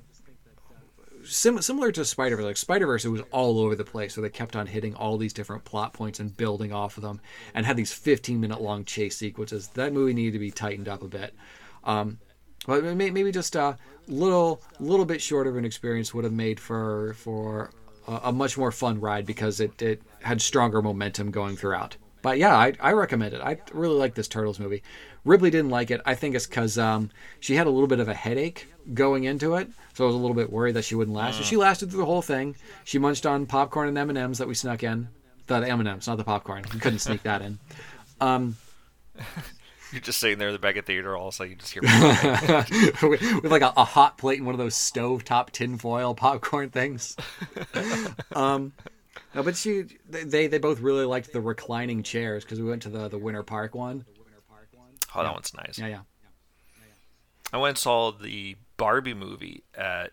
sim- similar to Spider Verse, like Spider Verse, it was all over the place. So they kept on hitting all these different plot points and building off of them, and had these 15 minute long chase sequences. That movie needed to be tightened up a bit. Um, but maybe just a little little bit shorter of an experience would have made for for a, a much more fun ride because it, it had stronger momentum going throughout. But yeah, I, I recommend it. I really like this Turtles movie. Ripley didn't like it. I think it's because um, she had a little bit of a headache going into it, so I was a little bit worried that she wouldn't last. She lasted through the whole thing. She munched on popcorn and M and M's that we snuck in. The M and M's, not the popcorn. You couldn't sneak that in. Um, [LAUGHS] You're just sitting there in the back of the theater, all of a sudden you just hear. [LAUGHS] with, with like a, a hot plate and one of those stovetop tinfoil popcorn things. [LAUGHS] um, no, but she, they, they both really liked the reclining chairs because we went to the the Winter Park one. oh, that one's nice. Yeah, yeah. I went and saw the Barbie movie at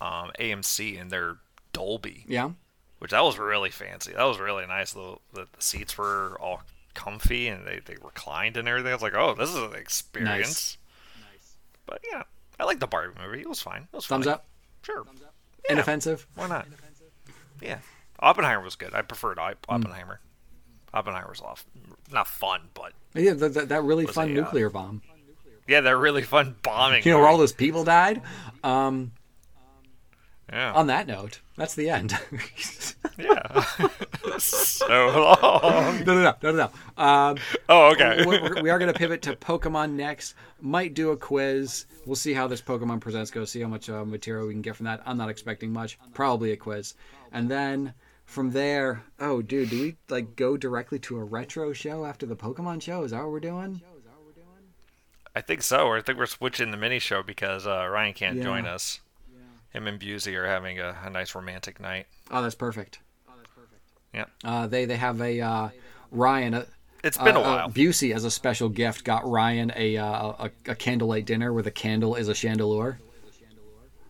um, AMC in their Dolby, Yeah. which that was really fancy. That was really nice. The, the, the seats were all comfy and they, they reclined and everything. I was like, oh, this is an experience. Nice. But yeah, I like the Barbie movie. It was fine. It was Thumbs funny. up. Sure. Yeah, Inoffensive. Why not? Yeah. Oppenheimer was good. I preferred Hmm. Op- Oppenheimer. Oppenheimer was off. Not fun, but Yeah, that, that, that really fun a, uh, nuclear bomb. Yeah, they're really fun bombing. You know where all those people died. Um, Yeah. on that note, that's the end. [LAUGHS] yeah. so long. no, no, no, no, no. no. Um, Oh, okay. we're, we are going to pivot to Pokemon next. Might do a quiz. We'll see how this Pokemon Presents goes. See how much uh, material we can get from that. I'm not expecting much. Probably a quiz, and then from there, oh, dude, do we like go directly to a retro show after the Pokemon show? Is that what we're doing? I think so. Or I think we're switching the mini show because uh, Ryan can't Yeah. join us. Him and Busey are having a, a nice romantic night. Oh, that's perfect. Oh, that's perfect. Yeah. Uh, they they have a uh, Ryan. Uh, It's been uh, a uh, while. Busey, as a special gift, got Ryan a, uh, a a candlelight dinner where the candle is a chandelier.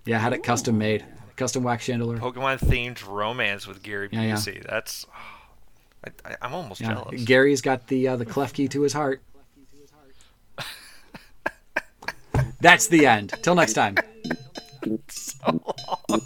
Yeah, had it custom made, custom wax chandelier. Pokemon themed romance with Gary Yeah, yeah. Busey. That's. [SIGHS] I, I, I'm almost Yeah, jealous. Gary's got the uh, the Klefki to his heart. That's the end. Till next time. [LAUGHS] so long.